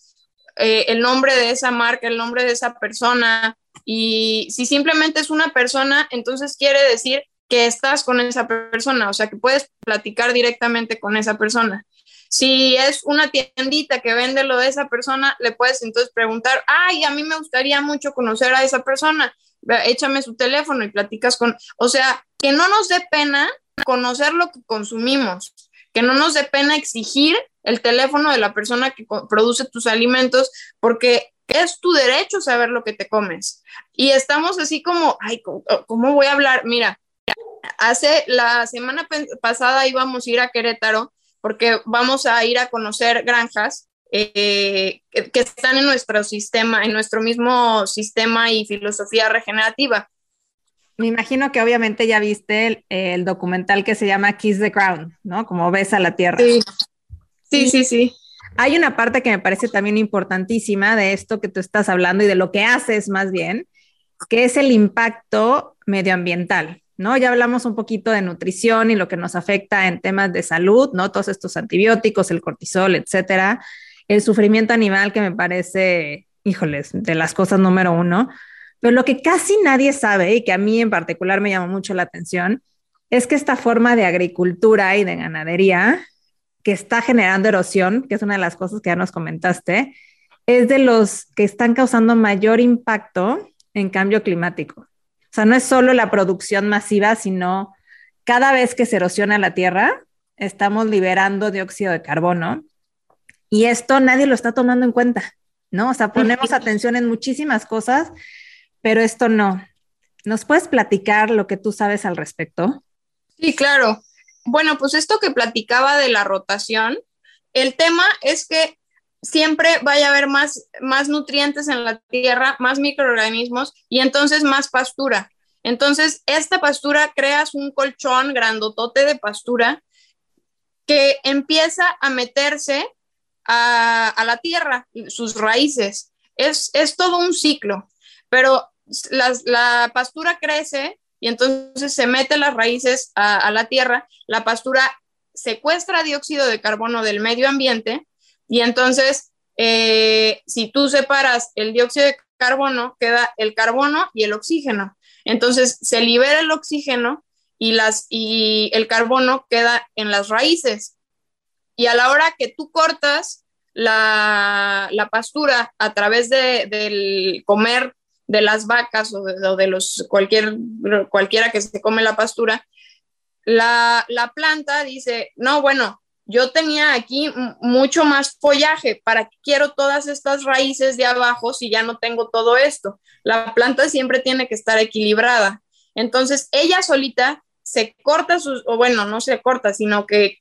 eh, el nombre de esa marca, el nombre de esa persona. Y si simplemente es una persona, entonces quiere decir que estás con esa persona, o sea, que puedes platicar directamente con esa persona. Si es una tiendita que vende lo de esa persona, le puedes entonces preguntar, ay, a mí me gustaría mucho conocer a esa persona, échame su teléfono y platicas con, o sea, que no nos dé pena conocer lo que consumimos, que no nos dé pena exigir el teléfono de la persona que produce tus alimentos, porque es tu derecho saber lo que te comes. Y estamos así como, ay, ¿cómo voy a hablar? Mira, hace la semana pasada íbamos a ir a Querétaro porque vamos a ir a conocer granjas eh, que están en nuestro sistema, en nuestro mismo sistema y filosofía regenerativa me imagino que obviamente ya viste el, documental que se llama Kiss the Crown, ¿no? Como ves a la tierra. Sí, sí, sí, sí. Hay una parte que me parece también importantísima de esto que tú estás hablando y de lo que haces más bien, que es el impacto medioambiental, ¿no? Ya hablamos un poquito de nutrición y lo que nos afecta en temas de salud, ¿no? Todos estos antibióticos, el cortisol, etcétera. El sufrimiento animal que me parece, híjoles, de las cosas número uno pero lo que casi nadie sabe y que a mí en particular me llama mucho la atención es que esta forma de agricultura y de ganadería que está generando erosión, que es una de las cosas que ya nos comentaste, es de los que están causando mayor impacto en cambio climático. O sea, no es solo la producción masiva, sino cada vez que se erosiona la tierra, estamos liberando dióxido de carbono y esto nadie lo está tomando en cuenta, ¿no? O sea, ponemos atención en muchísimas cosas, pero esto no. ¿Nos puedes platicar lo que tú sabes al respecto? Sí, claro. bueno, pues esto que platicaba de la rotación, el tema es que siempre vaya a haber más, más nutrientes en la tierra, más microorganismos y entonces más pastura. Entonces, esta pastura creas un colchón grandotote de pastura que empieza a meterse a, la tierra, sus raíces. Es, todo un ciclo, pero la pastura crece y entonces se mete las raíces a, la tierra, la pastura secuestra dióxido de carbono del medio ambiente y entonces eh, si tú separas el dióxido de carbono, queda el carbono y el oxígeno. Entonces se libera el oxígeno y, las, y el carbono queda en las raíces. Y a la hora que tú cortas la, pastura a través de, del comer de las vacas o de, los cualquier, cualquiera que se come la pastura, la, la planta dice, no, bueno, yo tenía aquí mucho más follaje, ¿para qué quiero todas estas raíces de abajo si ya no tengo todo esto? La planta siempre tiene que estar equilibrada. Entonces, ella solita se corta sus, o bueno, no se corta, sino que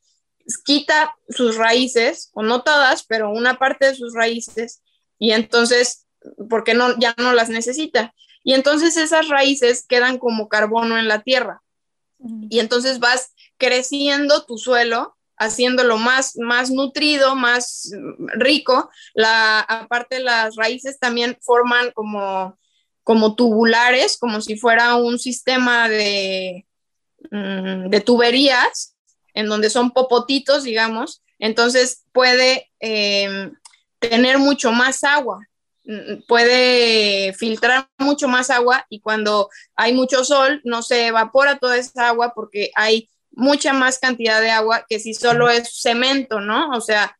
quita sus raíces, o no todas, pero una parte de sus raíces, y entonces porque no, ya no las necesita. Y entonces esas raíces quedan como carbono en la tierra. Y entonces vas creciendo tu suelo, haciéndolo más, más nutrido, más rico. La, aparte, las raíces también forman como, como tubulares, como si fuera un sistema de, mm, de tuberías, en donde son popotitos, digamos. Entonces puede eh, tener mucho más agua puede filtrar mucho más agua y cuando hay mucho sol no se evapora toda esa agua porque hay mucha más cantidad de agua que si solo es cemento, ¿no? O sea,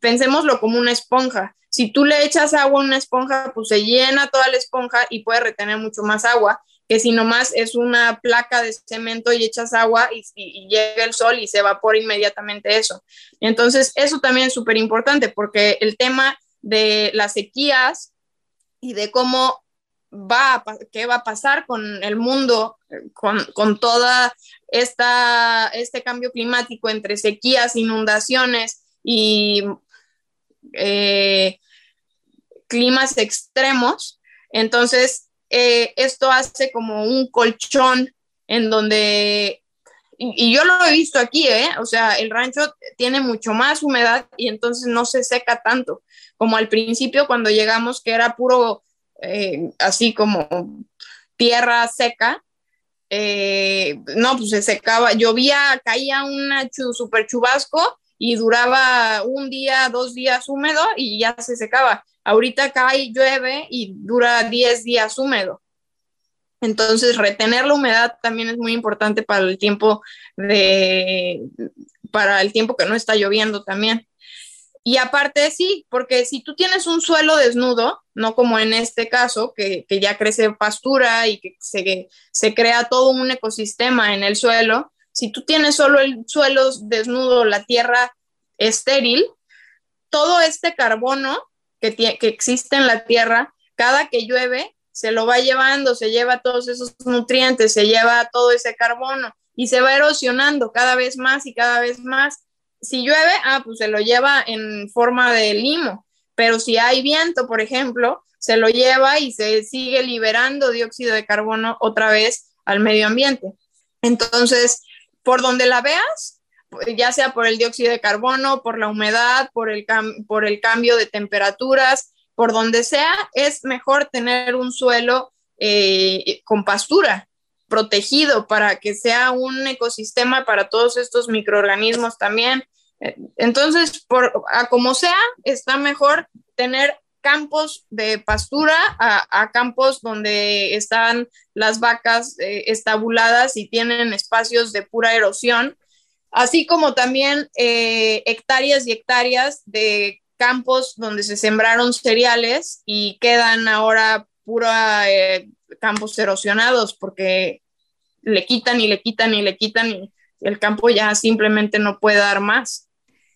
pensémoslo como una esponja. Si tú le echas agua a una esponja, pues se llena toda la esponja y puede retener mucho más agua que si nomás es una placa de cemento y echas agua y, y llega el sol y se evapora inmediatamente eso. Entonces, eso también es súper importante porque el tema de las sequías y de cómo va qué va a pasar con el mundo, con, con esta, este cambio climático entre sequías, inundaciones y eh, climas extremos. Entonces, eh, esto hace como un colchón en donde y, yo lo he visto aquí, ¿eh? O sea, el rancho tiene mucho más humedad y entonces no se seca tanto como al principio cuando llegamos, que era puro, eh, así como tierra seca. Eh, no, pues se secaba, llovía, caía un super chubasco y duraba un día, dos días húmedo y ya se secaba. Ahorita cae, llueve y dura 10 días húmedo. Entonces, retener la humedad también es muy importante para el tiempo de, para el tiempo que no está lloviendo también. Y aparte, sí, porque si tú tienes un suelo desnudo, no como en este caso, que, ya crece pastura y que se, se, crea todo un ecosistema en el suelo, si tú tienes solo el suelo desnudo, la tierra estéril, todo este carbono que, que existe en la tierra, cada que llueve, se lo va llevando, se lleva todos esos nutrientes, se lleva todo ese carbono y se va erosionando cada vez más y cada vez más. Si llueve, ah, pues se lo lleva en forma de limo, pero si hay viento, por ejemplo, se lo lleva y se sigue liberando dióxido de carbono otra vez al medio ambiente. Entonces, por donde la veas, ya sea por el dióxido de carbono, por la humedad, por el, cambio de temperaturas, por donde sea, es mejor tener un suelo eh, con pastura, protegido, para que sea un ecosistema para todos estos microorganismos también. Entonces, por, a como sea, está mejor tener campos de pastura a, campos donde están las vacas eh, estabuladas y tienen espacios de pura erosión, así como también eh, hectáreas y hectáreas de campos donde se sembraron cereales y quedan ahora pura eh, campos erosionados porque le quitan y le quitan y le quitan y el campo ya simplemente no puede dar más.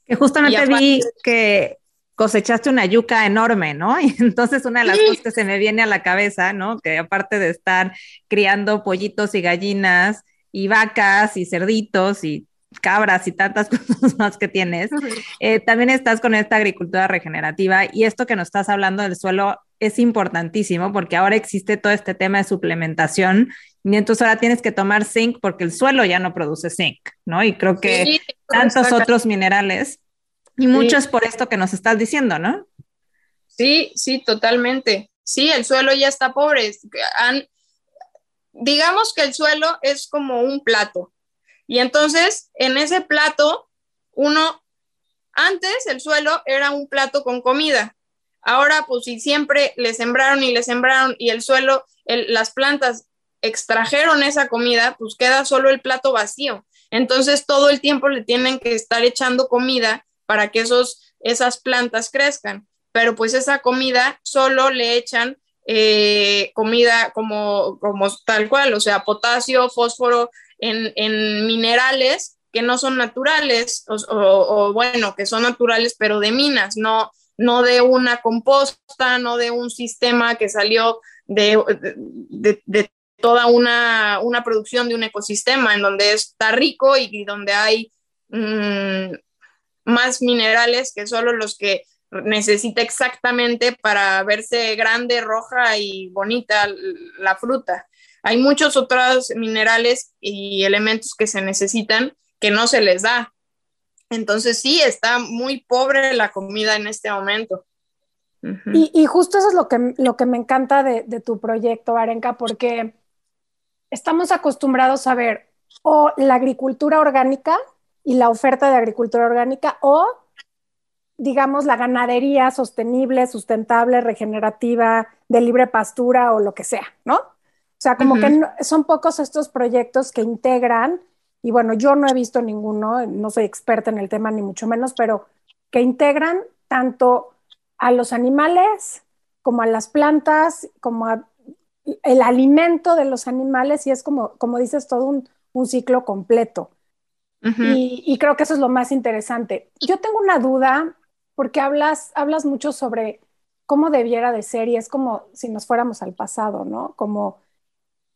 Que justamente vi que cosechaste una yuca enorme, ¿no? <laughs> Y entonces una de las cosas que se me viene a la cabeza, ¿no? Que aparte de estar criando pollitos y gallinas y vacas y cerditos y cabras y tantas <laughs> cosas más que tienes, eh, también estás con esta agricultura regenerativa y esto que nos estás hablando del suelo es importantísimo porque ahora existe todo este tema de suplementación y entonces ahora tienes que tomar zinc porque el suelo ya no produce zinc, ¿no? Y creo que tantos otros minerales y muchos por esto que nos estás diciendo, ¿no? Sí, sí, totalmente. Sí, el suelo ya está pobre. digamos que el suelo es como un plato. Y entonces, en ese plato, uno, antes el suelo era un plato con comida. Ahora, pues si siempre le sembraron y le sembraron y el suelo, las plantas extrajeron esa comida, pues queda solo el plato vacío. Entonces, todo el tiempo le tienen que estar echando comida para que esos, esas plantas crezcan. Pero pues esa comida solo le echan eh, comida como, como tal cual, o sea, potasio, fósforo, en, minerales que no son naturales, o, bueno, que son naturales, pero de minas, no, no de una composta, no de un sistema que salió de, de, toda una, una, producción de un ecosistema en donde está rico y, donde hay mm, más minerales que solo los que necesita exactamente para verse grande, roja y bonita la fruta hay muchos otros minerales y elementos que se necesitan que no se les da. Entonces sí, está muy pobre la comida en este momento. y, justo eso es lo que, lo que me encanta de, de tu proyecto, Arenca, porque estamos acostumbrados a ver o la agricultura orgánica y la oferta de agricultura orgánica o digamos, la ganadería sostenible, sustentable, regenerativa, de libre pastura o lo que sea, ¿no? O sea, como que son pocos estos proyectos que integran, y bueno, yo no he visto ninguno, no soy experta en el tema ni mucho menos, pero que integran tanto a los animales como a las plantas, como a el alimento de los animales, y es como, como dices, todo un, ciclo completo. y, y, creo que eso es lo más interesante. Yo tengo una duda, porque hablas, hablas mucho sobre cómo debiera de ser, y es como si nos fuéramos al pasado, ¿no? Como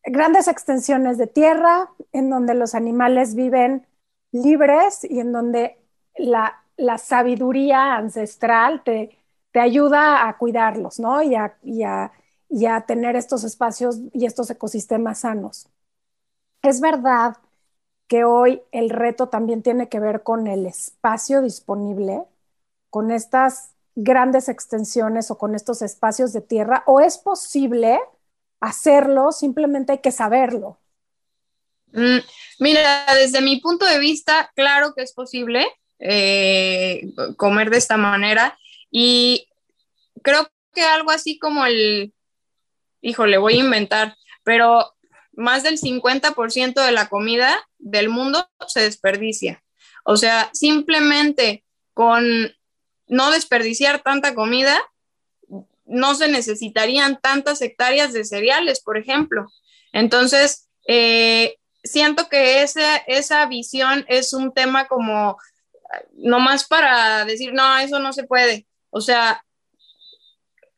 grandes extensiones de tierra en donde los animales viven libres y en donde la, sabiduría ancestral te, te, ayuda a cuidarlos, ¿no? Y a, y, a, tener estos espacios y estos ecosistemas sanos. Es verdad que hoy el reto también tiene que ver con el espacio disponible, con estas grandes extensiones o con estos espacios de tierra, o es posible hacerlo, simplemente hay que saberlo. Mm, mira, desde mi punto de vista, claro que es posible eh, comer de esta manera y creo que algo así como el, híjole, voy a inventar, pero más del 50% de la comida del mundo se desperdicia. O sea, simplemente con no desperdiciar tanta comida, no se necesitarían tantas hectáreas de cereales, por ejemplo. Entonces, eh, siento que esa, esa visión es un tema como, no más para decir, no, eso no se puede. O sea,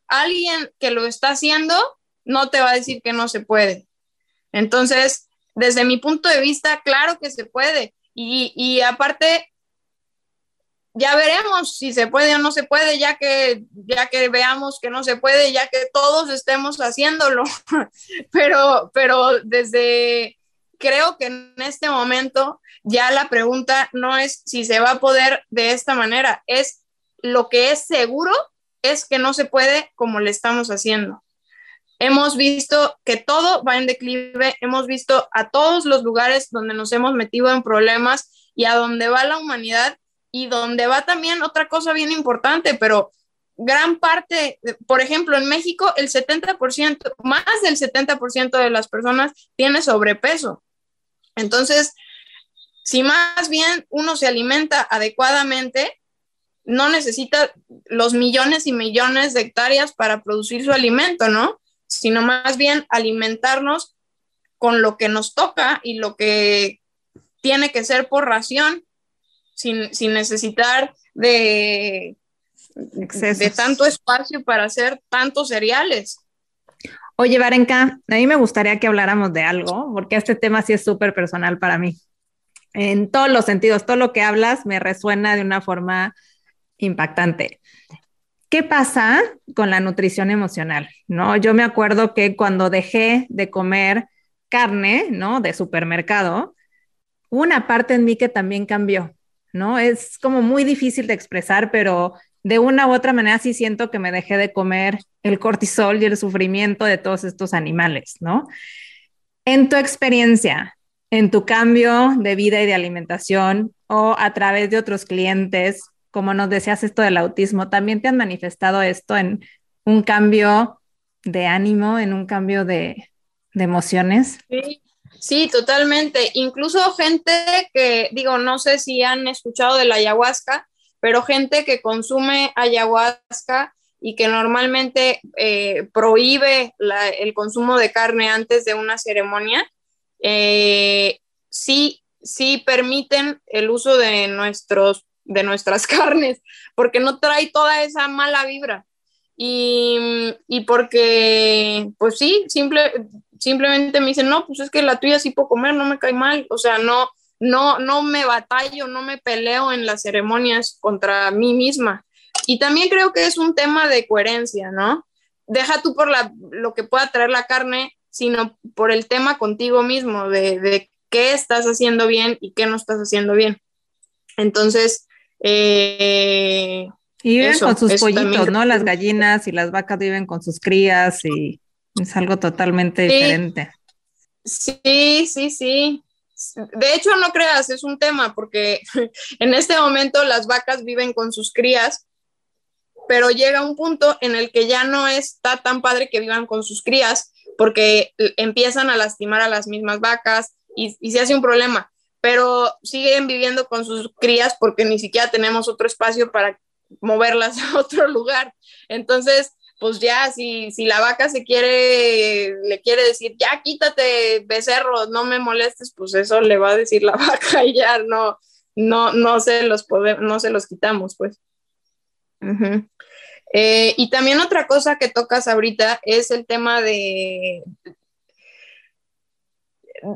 alguien que lo está haciendo no te va a decir que no se puede. Entonces, desde mi punto de vista, claro que se puede. Y, y aparte, ya veremos si se puede o no se puede, ya que, ya que veamos que no se puede, ya que todos estemos haciéndolo. <laughs> pero, pero desde, creo que en este momento ya la pregunta no es si se va a poder de esta manera, es lo que es seguro es que no se puede como le estamos haciendo. Hemos visto que todo va en declive, hemos visto a todos los lugares donde nos hemos metido en problemas y a donde va la humanidad y donde va también otra cosa bien importante, pero gran parte, por ejemplo, en México el 70%, más del 70% de las personas tiene sobrepeso. Entonces, si más bien uno se alimenta adecuadamente, no necesita los millones y millones de hectáreas para producir su alimento, ¿no? Sino más bien alimentarnos con lo que nos toca y lo que tiene que ser por ración sin, necesitar de, de tanto espacio para hacer tantos cereales. Oye, Varenka, a mí me gustaría que habláramos de algo, porque este tema sí es súper personal para mí. en todos los sentidos, todo lo que hablas me resuena de una forma impactante. ¿Qué pasa con la nutrición emocional? ¿No? Yo me acuerdo que cuando dejé de comer carne, ¿no? De supermercado, una parte en mí que también cambió, ¿no? Es como muy difícil de expresar, pero de una u otra manera sí siento que me dejé de comer el cortisol y el sufrimiento de todos estos animales, ¿no? En tu experiencia, en tu cambio de vida y de alimentación o a través de otros clientes, como nos decías esto del autismo, ¿también te han manifestado esto en un cambio de ánimo, en un cambio de, emociones? Sí, sí, totalmente. Incluso gente que, digo, no sé si han escuchado de la ayahuasca, pero gente que consume ayahuasca y que normalmente eh, prohíbe el consumo de carne antes de una ceremonia, eh, sí, sí permiten el uso de nuestros de nuestras <laughs> carnes, porque no trae toda esa mala vibra. Y, porque, pues sí, simple, simplemente me dicen, no, pues es que la tuya sí puedo comer, no me cae mal, o sea, no, no, no me batallo, no me peleo en las ceremonias contra mí misma. Y también creo que es un tema de coherencia, ¿no? Deja tú por la, lo que pueda traer la carne, sino por el tema contigo mismo, de, de qué estás haciendo bien y qué no estás haciendo bien. Entonces, eh, y viven con sus pollitos, ¿no? Las gallinas y las vacas viven con sus crías y es algo totalmente diferente. Sí, sí, sí. De hecho, no creas, es un tema porque <laughs> en este momento las vacas viven con sus crías, pero llega un punto en el que ya no está tan padre que vivan con sus crías porque empiezan a lastimar a las mismas vacas y, y se hace un problema pero siguen viviendo con sus crías porque ni siquiera tenemos otro espacio para moverlas <laughs> a otro lugar. Entonces, pues ya, si, si la vaca se quiere, le quiere decir, ya quítate, becerro, no me molestes, pues eso le va a decir la <laughs> vaca y ya no, no, no se los podemos, no se los quitamos, pues. Eh, y también otra cosa que tocas ahorita es el tema de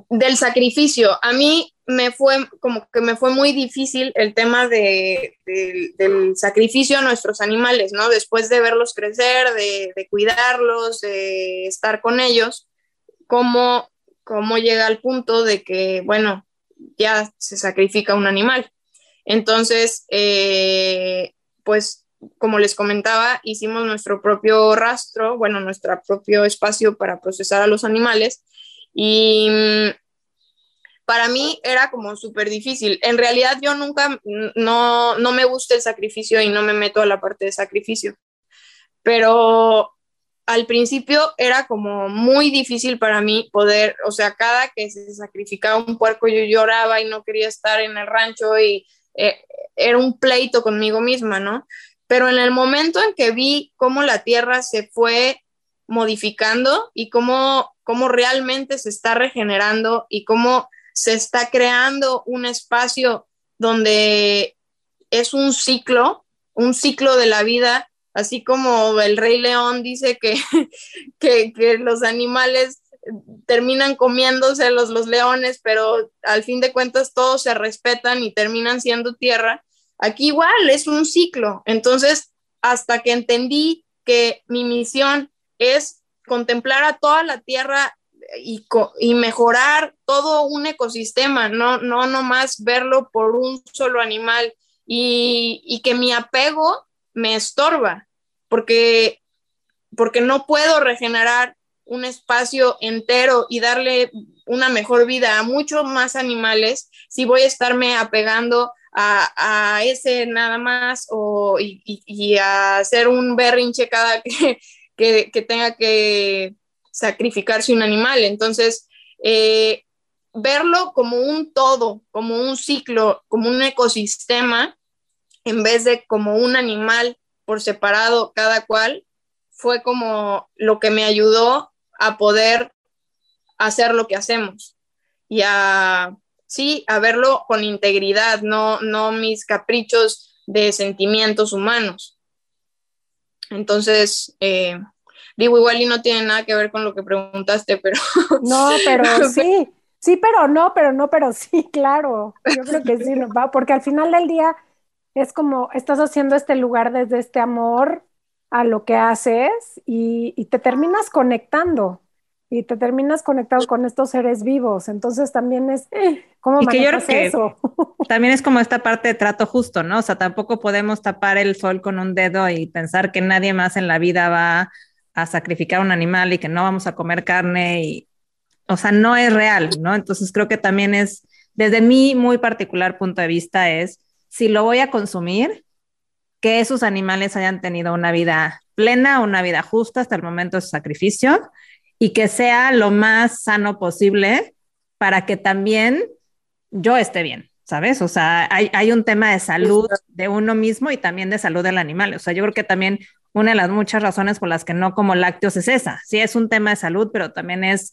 del sacrificio. A mí me fue como que me fue muy difícil el tema de, del sacrificio a nuestros animales, ¿no? Después de verlos crecer, de, cuidarlos, de estar con ellos, cómo, cómo llega al punto de que, bueno, ya se sacrifica un animal. Entonces, eh, pues como les comentaba, hicimos nuestro propio rastro, bueno, nuestro propio espacio para procesar a los animales y para mí era como súper difícil. En realidad yo nunca, no, no me gusta el sacrificio y no me meto a la parte de sacrificio, pero al principio era como muy difícil para mí poder, o sea, cada que se sacrificaba un puerco yo lloraba y no quería estar en el rancho y eh, era un pleito conmigo misma, ¿no? Pero en el momento en que vi cómo la tierra se fue modificando y cómo, cómo realmente se está regenerando y cómo se está creando un espacio donde es un ciclo, un ciclo de la vida, así como el rey león dice que, <laughs> que, los animales terminan comiéndose los, los leones, pero al fin de cuentas todos se respetan y terminan siendo tierra. Aquí igual es un ciclo. Entonces, hasta que entendí que mi misión es contemplar a toda la tierra y, mejorar todo un ecosistema, no, no verlo por un solo animal y, que mi apego me estorba, porque, porque no puedo regenerar un espacio entero y darle una mejor vida a muchos más animales si voy a estarme apegando a, ese nada más o, y, a hacer un berrinche cada <laughs> que, que tenga que sacrificarse un animal. Entonces, eh, verlo como un todo, como un ciclo, como un ecosistema, en vez de como un animal por separado cada cual, fue como lo que me ayudó a poder hacer lo que hacemos y a, sí, a verlo con integridad, no, no mis caprichos de sentimientos humanos. Entonces, eh, Digo, igual y no tiene nada que ver con lo que preguntaste, pero... <laughs> No, pero <laughs> sí, Sí, pero no, pero no, pero sí, <laughs> claro. Yo creo que sí, no, va, porque al final del día es como estás haciendo este lugar desde este amor a lo que haces y, y te terminas conectando y te terminas conectado con estos seres vivos. Entonces también es <gasps> cómo y que yo manejas creo que eso. También es como esta parte de trato justo, ¿no? O sea, tampoco podemos tapar el sol con un dedo y pensar que nadie más en la vida va a sacrificar un animal y que no vamos a comer carne y, o sea, no es real, ¿no? Entonces creo que también es, desde mi muy particular punto de vista, es si lo voy a consumir, que esos animales hayan tenido una vida plena, una vida justa hasta el momento de su sacrificio y que sea lo más sano posible para que también yo esté bien, ¿sabes? O sea, hay, hay un tema de salud de uno mismo y también de salud del animal. O sea, yo creo que también una de las muchas razones por las que no como lácteos es esa. Sí, es un tema de salud, pero también es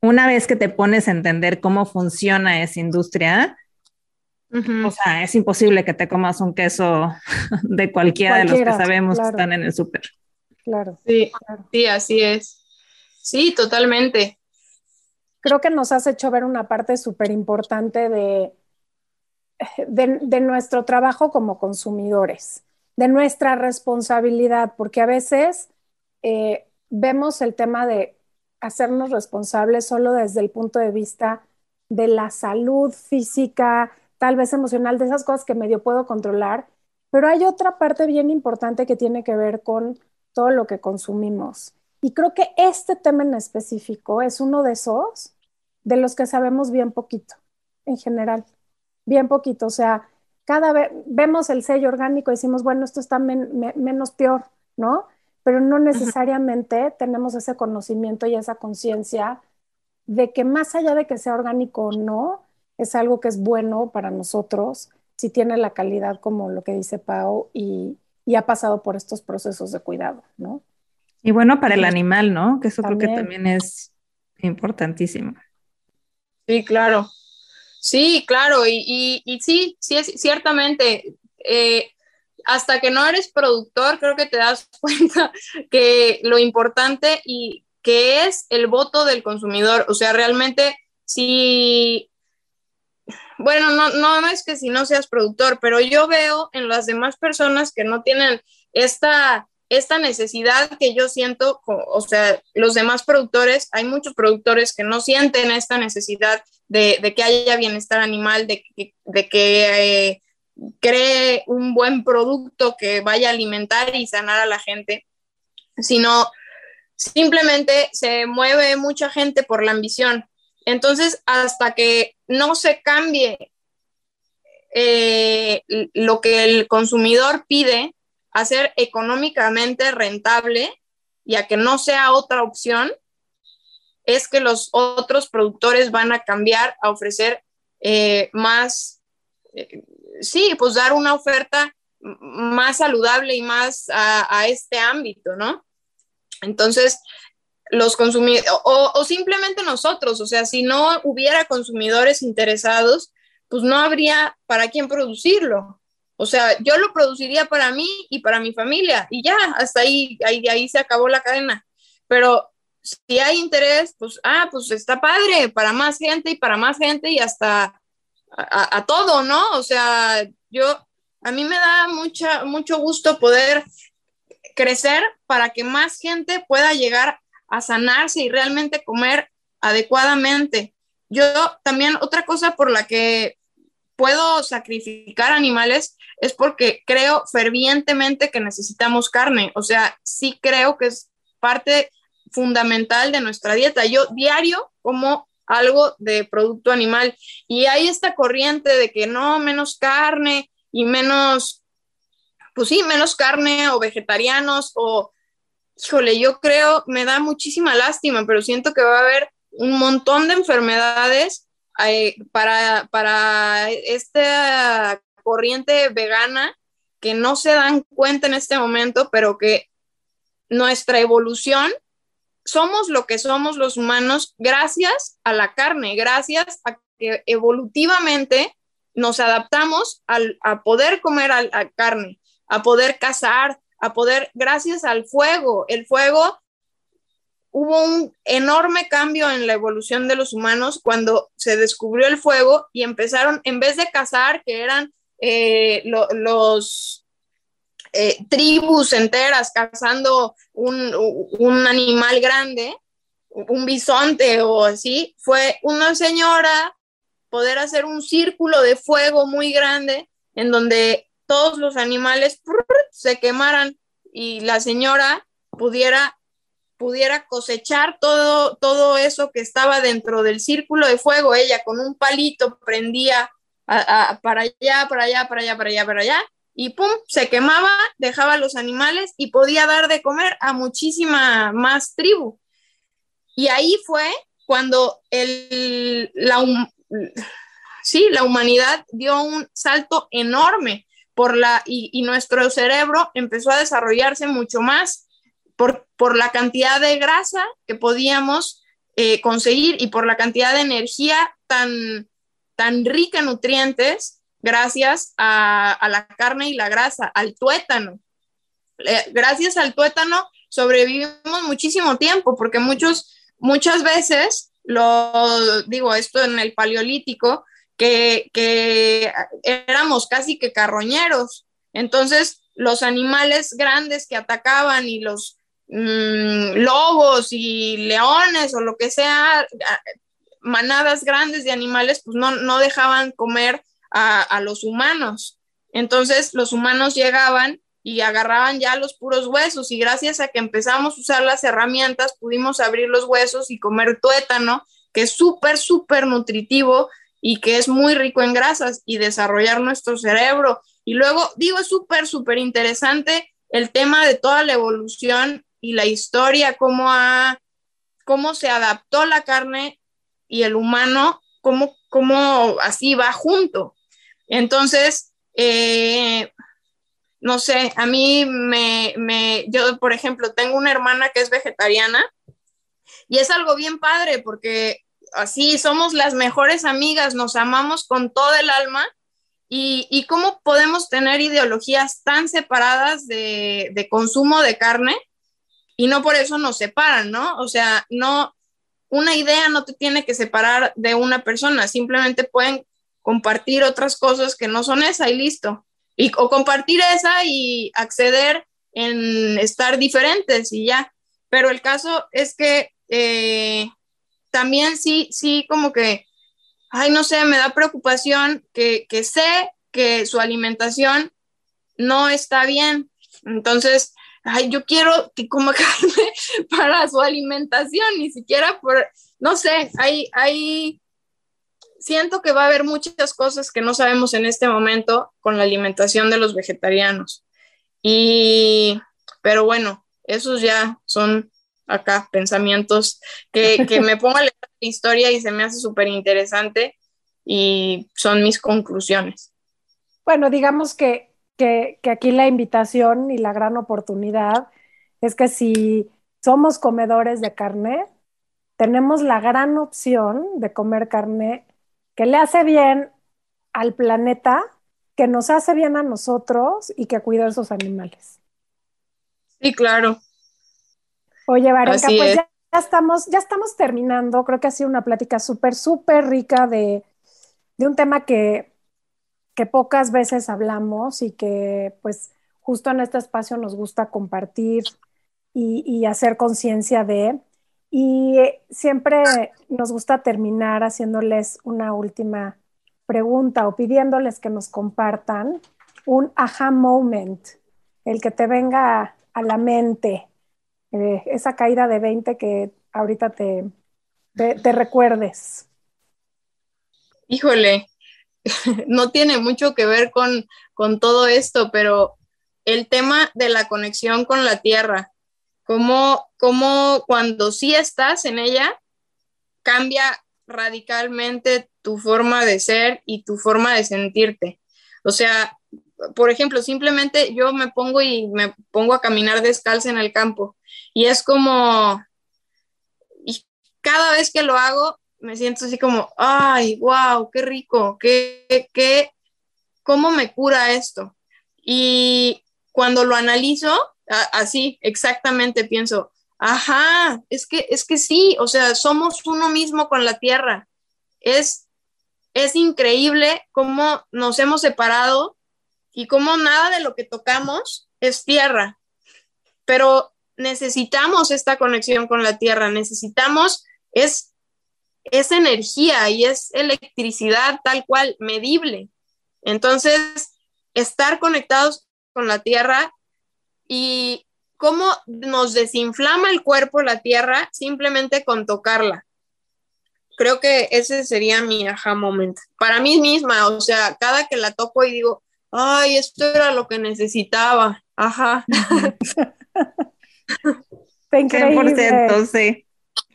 una vez que te pones a entender cómo funciona esa industria, o sea, es imposible que te comas un queso <laughs> de cualquiera, de los que sabemos claro. que están en el súper. Claro. Sí, claro. sí, así es. Sí, totalmente. Creo que nos has hecho ver una parte súper importante de, de, de nuestro trabajo como consumidores, de nuestra responsabilidad, porque a veces eh, vemos el tema de hacernos responsables solo desde el punto de vista de la salud física, tal vez emocional, de esas cosas que medio puedo controlar, pero hay otra parte bien importante que tiene que ver con todo lo que consumimos. Y creo que este tema en específico es uno de esos de los que sabemos bien poquito, en general, bien poquito. O sea, cada vez vemos el sello orgánico y decimos, bueno, esto está men me menos peor, ¿no? Pero no necesariamente tenemos ese conocimiento y esa conciencia de que más allá de que sea orgánico o no, es algo que es bueno para nosotros si tiene la calidad como lo que dice Pau y, y ha pasado por estos procesos de cuidado, ¿no? Y bueno, para el animal, ¿no? Que eso creo que también es importantísimo. Sí, claro. Sí, claro. Y, y, y sí, sí, es ciertamente. eh, hasta que no eres productor, creo que te das <laughs> cuenta que lo importante y que es el voto del consumidor. O sea, realmente, si, bueno, no, no, es que si no seas productor, pero yo veo en las demás personas que no tienen esta, esta necesidad que yo siento, o sea, los demás productores, hay muchos productores que no sienten esta necesidad de, que haya bienestar animal, de que eh, cree un buen producto que vaya a alimentar y sanar a la gente, sino simplemente se mueve mucha gente por la ambición. Entonces, hasta que no se cambie eh, lo que el consumidor pide, a ser económicamente rentable y a que no sea otra opción, es que los otros productores van a cambiar a ofrecer eh, más, eh, sí, pues dar una oferta más saludable y más a, este ámbito, ¿no? Entonces, los consumidores, o simplemente nosotros, o sea, si no hubiera consumidores interesados, pues no habría para quién producirlo. O sea, yo lo produciría para mí y para mi familia y ya, hasta ahí, ahí, ahí se acabó la cadena. Pero si hay interés, pues, ah, pues está padre, para más gente y para más gente y hasta a todo, ¿no? O sea, yo, a mí me da mucha, mucho gusto poder crecer para que más gente pueda llegar a sanarse y realmente comer adecuadamente. Yo también otra cosa por la que puedo sacrificar animales es porque creo fervientemente que necesitamos carne. O sea, sí creo que es parte fundamental de nuestra dieta. Yo diario como algo de producto animal y hay esta corriente de que no, menos carne y menos, pues sí, menos carne o vegetarianos o, híjole, yo creo, me da muchísima lástima, pero siento que va a haber un montón de enfermedades eh, para, para esta corriente vegana que no se dan cuenta en este momento, pero que nuestra evolución somos lo que somos los humanos gracias a la carne, gracias a que evolutivamente nos adaptamos al, a poder comer a, a carne, a poder cazar, a poder, gracias al fuego. El fuego hubo un enorme cambio en la evolución de los humanos cuando se descubrió el fuego y empezaron, en vez de cazar, que eran eh, lo, los eh, tribus enteras cazando un, un, animal grande, un bisonte o así, fue una señora poder hacer un círculo de fuego muy grande en donde todos los animales se quemaran y la señora pudiera pudiera cosechar todo, todo eso que estaba dentro del círculo de fuego. Ella con un palito prendía para allá, para allá, para allá, para allá, para allá, y pum, se quemaba, dejaba los animales y podía dar de comer a muchísima más tribu. Y ahí fue cuando el, la, sí, la humanidad dio un salto enorme por la, y, y nuestro cerebro empezó a desarrollarse mucho más por, la cantidad de grasa que podíamos eh, conseguir y por la cantidad de energía tan, tan rica en nutrientes gracias a, la carne y la grasa, al tuétano. Eh, gracias al tuétano sobrevivimos muchísimo tiempo porque muchos, muchas veces, lo digo esto en el paleolítico, que, que éramos casi que carroñeros. Entonces, los animales grandes que atacaban y los, Mm, lobos y leones o lo que sea, manadas grandes de animales, pues no, dejaban comer a, los humanos. Entonces los humanos llegaban y agarraban ya los puros huesos y gracias a que empezamos a usar las herramientas pudimos abrir los huesos y comer tuétano, que es súper, súper nutritivo y que es muy rico en grasas y desarrollar nuestro cerebro. Y luego, digo, es súper, súper interesante el tema de toda la evolución y la historia, cómo, ha, cómo se adaptó la carne y el humano, cómo, cómo así va junto. Entonces, eh, no sé, a mí me, me, yo por ejemplo, tengo una hermana que es vegetariana y es algo bien padre porque así somos las mejores amigas, nos amamos con todo el alma y, y cómo podemos tener ideologías tan separadas de, de consumo de carne y no por eso nos separan, ¿no? O sea, no, una idea no te tiene que separar de una persona, simplemente pueden compartir otras cosas que no son esa y listo. Y, o compartir esa y acceder en estar diferentes y ya. Pero el caso es que eh, también sí, sí, como que, ay, no sé, me da preocupación que, que sé que su alimentación no está bien. Entonces, ay, yo quiero que coma <laughs> carne para su alimentación, ni siquiera por, no sé, hay, hay, siento que va a haber muchas cosas que no sabemos en este momento con la alimentación de los vegetarianos. Y, pero bueno, esos ya son acá pensamientos que, <laughs> que me pongo a leer la historia y se me hace súper interesante y son mis conclusiones. Bueno, digamos que que, aquí la invitación y la gran oportunidad es que si somos comedores de carne, tenemos la gran opción de comer carne que le hace bien al planeta, que nos hace bien a nosotros y que cuida a esos animales. Sí, claro. Oye, Varenka, pues ya, estamos, ya estamos terminando. Creo que ha sido una plática súper, súper rica de, de un tema que que pocas veces hablamos y que pues justo en este espacio nos gusta compartir y, hacer conciencia de. Y siempre nos gusta terminar haciéndoles una última pregunta o pidiéndoles que nos compartan un aha moment, el que te venga a la mente, eh, esa caída de 20 que ahorita te, te recuerdes. Híjole, <laughs> no tiene mucho que ver con, todo esto, pero el tema de la conexión con la tierra, cómo, cómo cuando sí estás en ella, cambia radicalmente tu forma de ser y tu forma de sentirte. O sea, por ejemplo, simplemente yo me pongo y me pongo a caminar descalza en el campo y es como, y cada vez que lo hago, me siento así como, ay, wow, qué rico, qué, qué, cómo me cura esto. Y cuando lo analizo, así exactamente pienso, Ajá, es que, es que sí, o sea, somos uno mismo con la tierra. Es, es increíble cómo nos hemos separado y cómo nada de lo que tocamos es tierra. Pero necesitamos esta conexión con la tierra, necesitamos, es, es energía y es electricidad tal cual, medible. Entonces, estar conectados con la tierra y cómo nos desinflama el cuerpo la tierra simplemente con tocarla. Creo que ese sería mi aha moment. Para mí misma, o sea, cada que la toco y digo, ay, esto era lo que necesitaba. Ajá. <laughs> 100%, sí.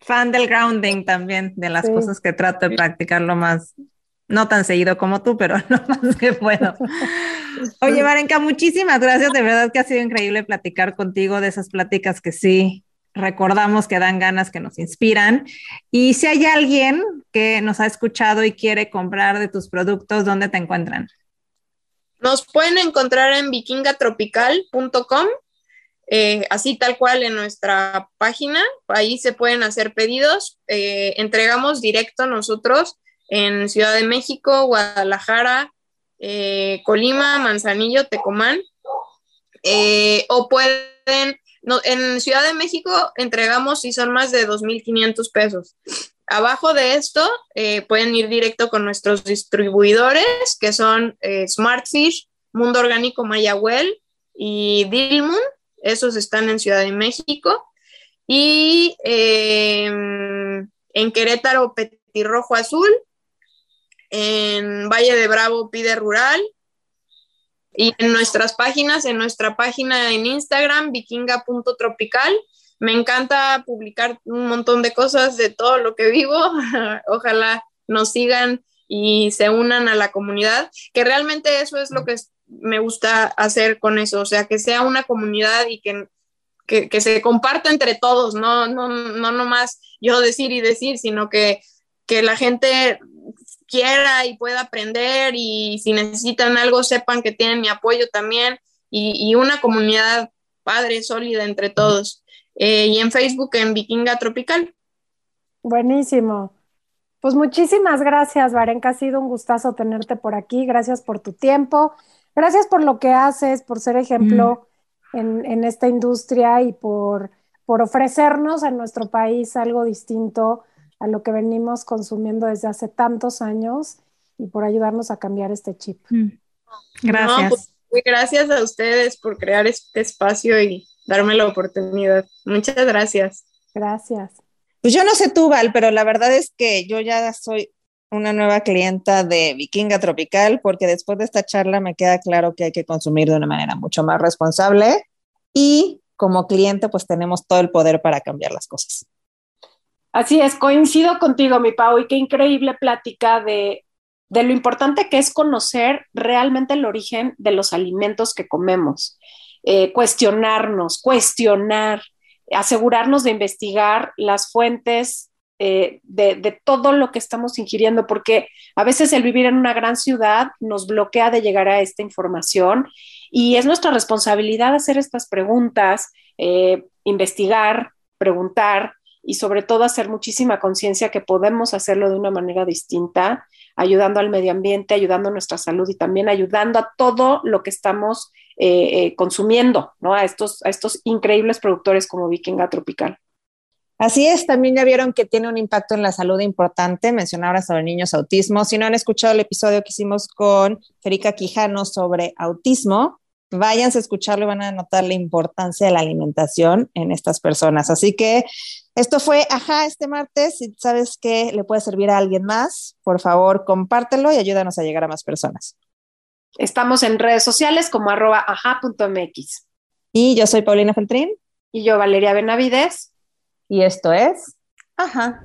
Fan del grounding también, de las cosas que trato de practicarlo más, no tan seguido como tú, pero <laughs> lo más que puedo. Oye, Marenka, muchísimas gracias. De verdad que ha sido increíble platicar contigo de esas pláticas que sí recordamos que dan ganas, que nos inspiran. Y si hay alguien que nos ha escuchado y quiere comprar de tus productos, ¿dónde te encuentran? Nos pueden encontrar en vikingatropical.com, eh, así tal cual en nuestra página. Ahí se pueden hacer pedidos. Eh, entregamos directo nosotros en Ciudad de México, Guadalajara, eh, Colima, Manzanillo, Tecomán. o pueden, en Ciudad de México entregamos si son más de 2.500 pesos. Abajo de esto pueden ir directo con nuestros distribuidores, que son Smartfish, Mundo Orgánico Mayahuel y Dilmun. Esos están en Ciudad de México. Y em, en Querétaro, Petirrojo Azul. En Valle de Bravo, Pide Rural. Y en nuestras páginas, en nuestra página en Instagram, vikinga.tropical me encanta publicar un montón de cosas de todo lo que vivo. <laughs> Ojalá nos sigan y se unan a la comunidad, que realmente eso es lo que me gusta hacer con eso, o sea, que sea una comunidad y que, que, se comparta entre todos, no, no, no nomás yo decir y decir, sino que, que la gente quiera y pueda aprender y si necesitan algo sepan que tienen mi apoyo también y, y una comunidad padre, sólida entre todos. Eh, y en Facebook en Vikinga Tropical. Buenísimo. Pues muchísimas gracias, Varenka. Ha sido un gustazo tenerte por aquí. Gracias por tu tiempo. Gracias por lo que haces, por ser ejemplo mm. en, esta industria y por, por ofrecernos en nuestro país algo distinto a lo que venimos consumiendo desde hace tantos años y por ayudarnos a cambiar este chip. Mm. Gracias. Pues, gracias a ustedes por crear este espacio y darme la oportunidad. Muchas gracias. Gracias. Pues yo no sé tú, Val, pero la verdad es que yo ya soy una nueva clienta de Vikinga Tropical porque después de esta charla me queda claro que hay que consumir de una manera mucho más responsable y como cliente pues tenemos todo el poder para cambiar las cosas. Así es, coincido contigo, mi Pau, y qué increíble plática de, de lo importante que es conocer realmente el origen de los alimentos que comemos. Eh, cuestionarnos, cuestionar, asegurarnos de investigar las fuentes eh, de, todo lo que estamos ingiriendo, porque a veces el vivir en una gran ciudad nos bloquea de llegar a esta información y es nuestra responsabilidad hacer estas preguntas, eh, investigar, preguntar y sobre todo hacer muchísima conciencia que podemos hacerlo de una manera distinta, ayudando al medio ambiente, ayudando a nuestra salud y también ayudando a todo lo que estamos eh, consumiendo, ¿no? A estos, a estos increíbles productores como Vikinga Tropical. Así es, también ya vieron que tiene un impacto en la salud importante, mencionar sobre niños autismo. Si no han escuchado el episodio que hicimos con Ferica Quijano sobre autismo, váyanse a escucharlo y van a notar la importancia de la alimentación en estas personas. Así que esto fue Ajá este martes. Si sabes que le puede servir a alguien más, por favor, compártelo y ayúdanos a llegar a más personas. Estamos en redes sociales como arroba aja.mx. Y yo soy Paulina Feltrín. Y yo Valeria Benavides. Y esto es Ajá.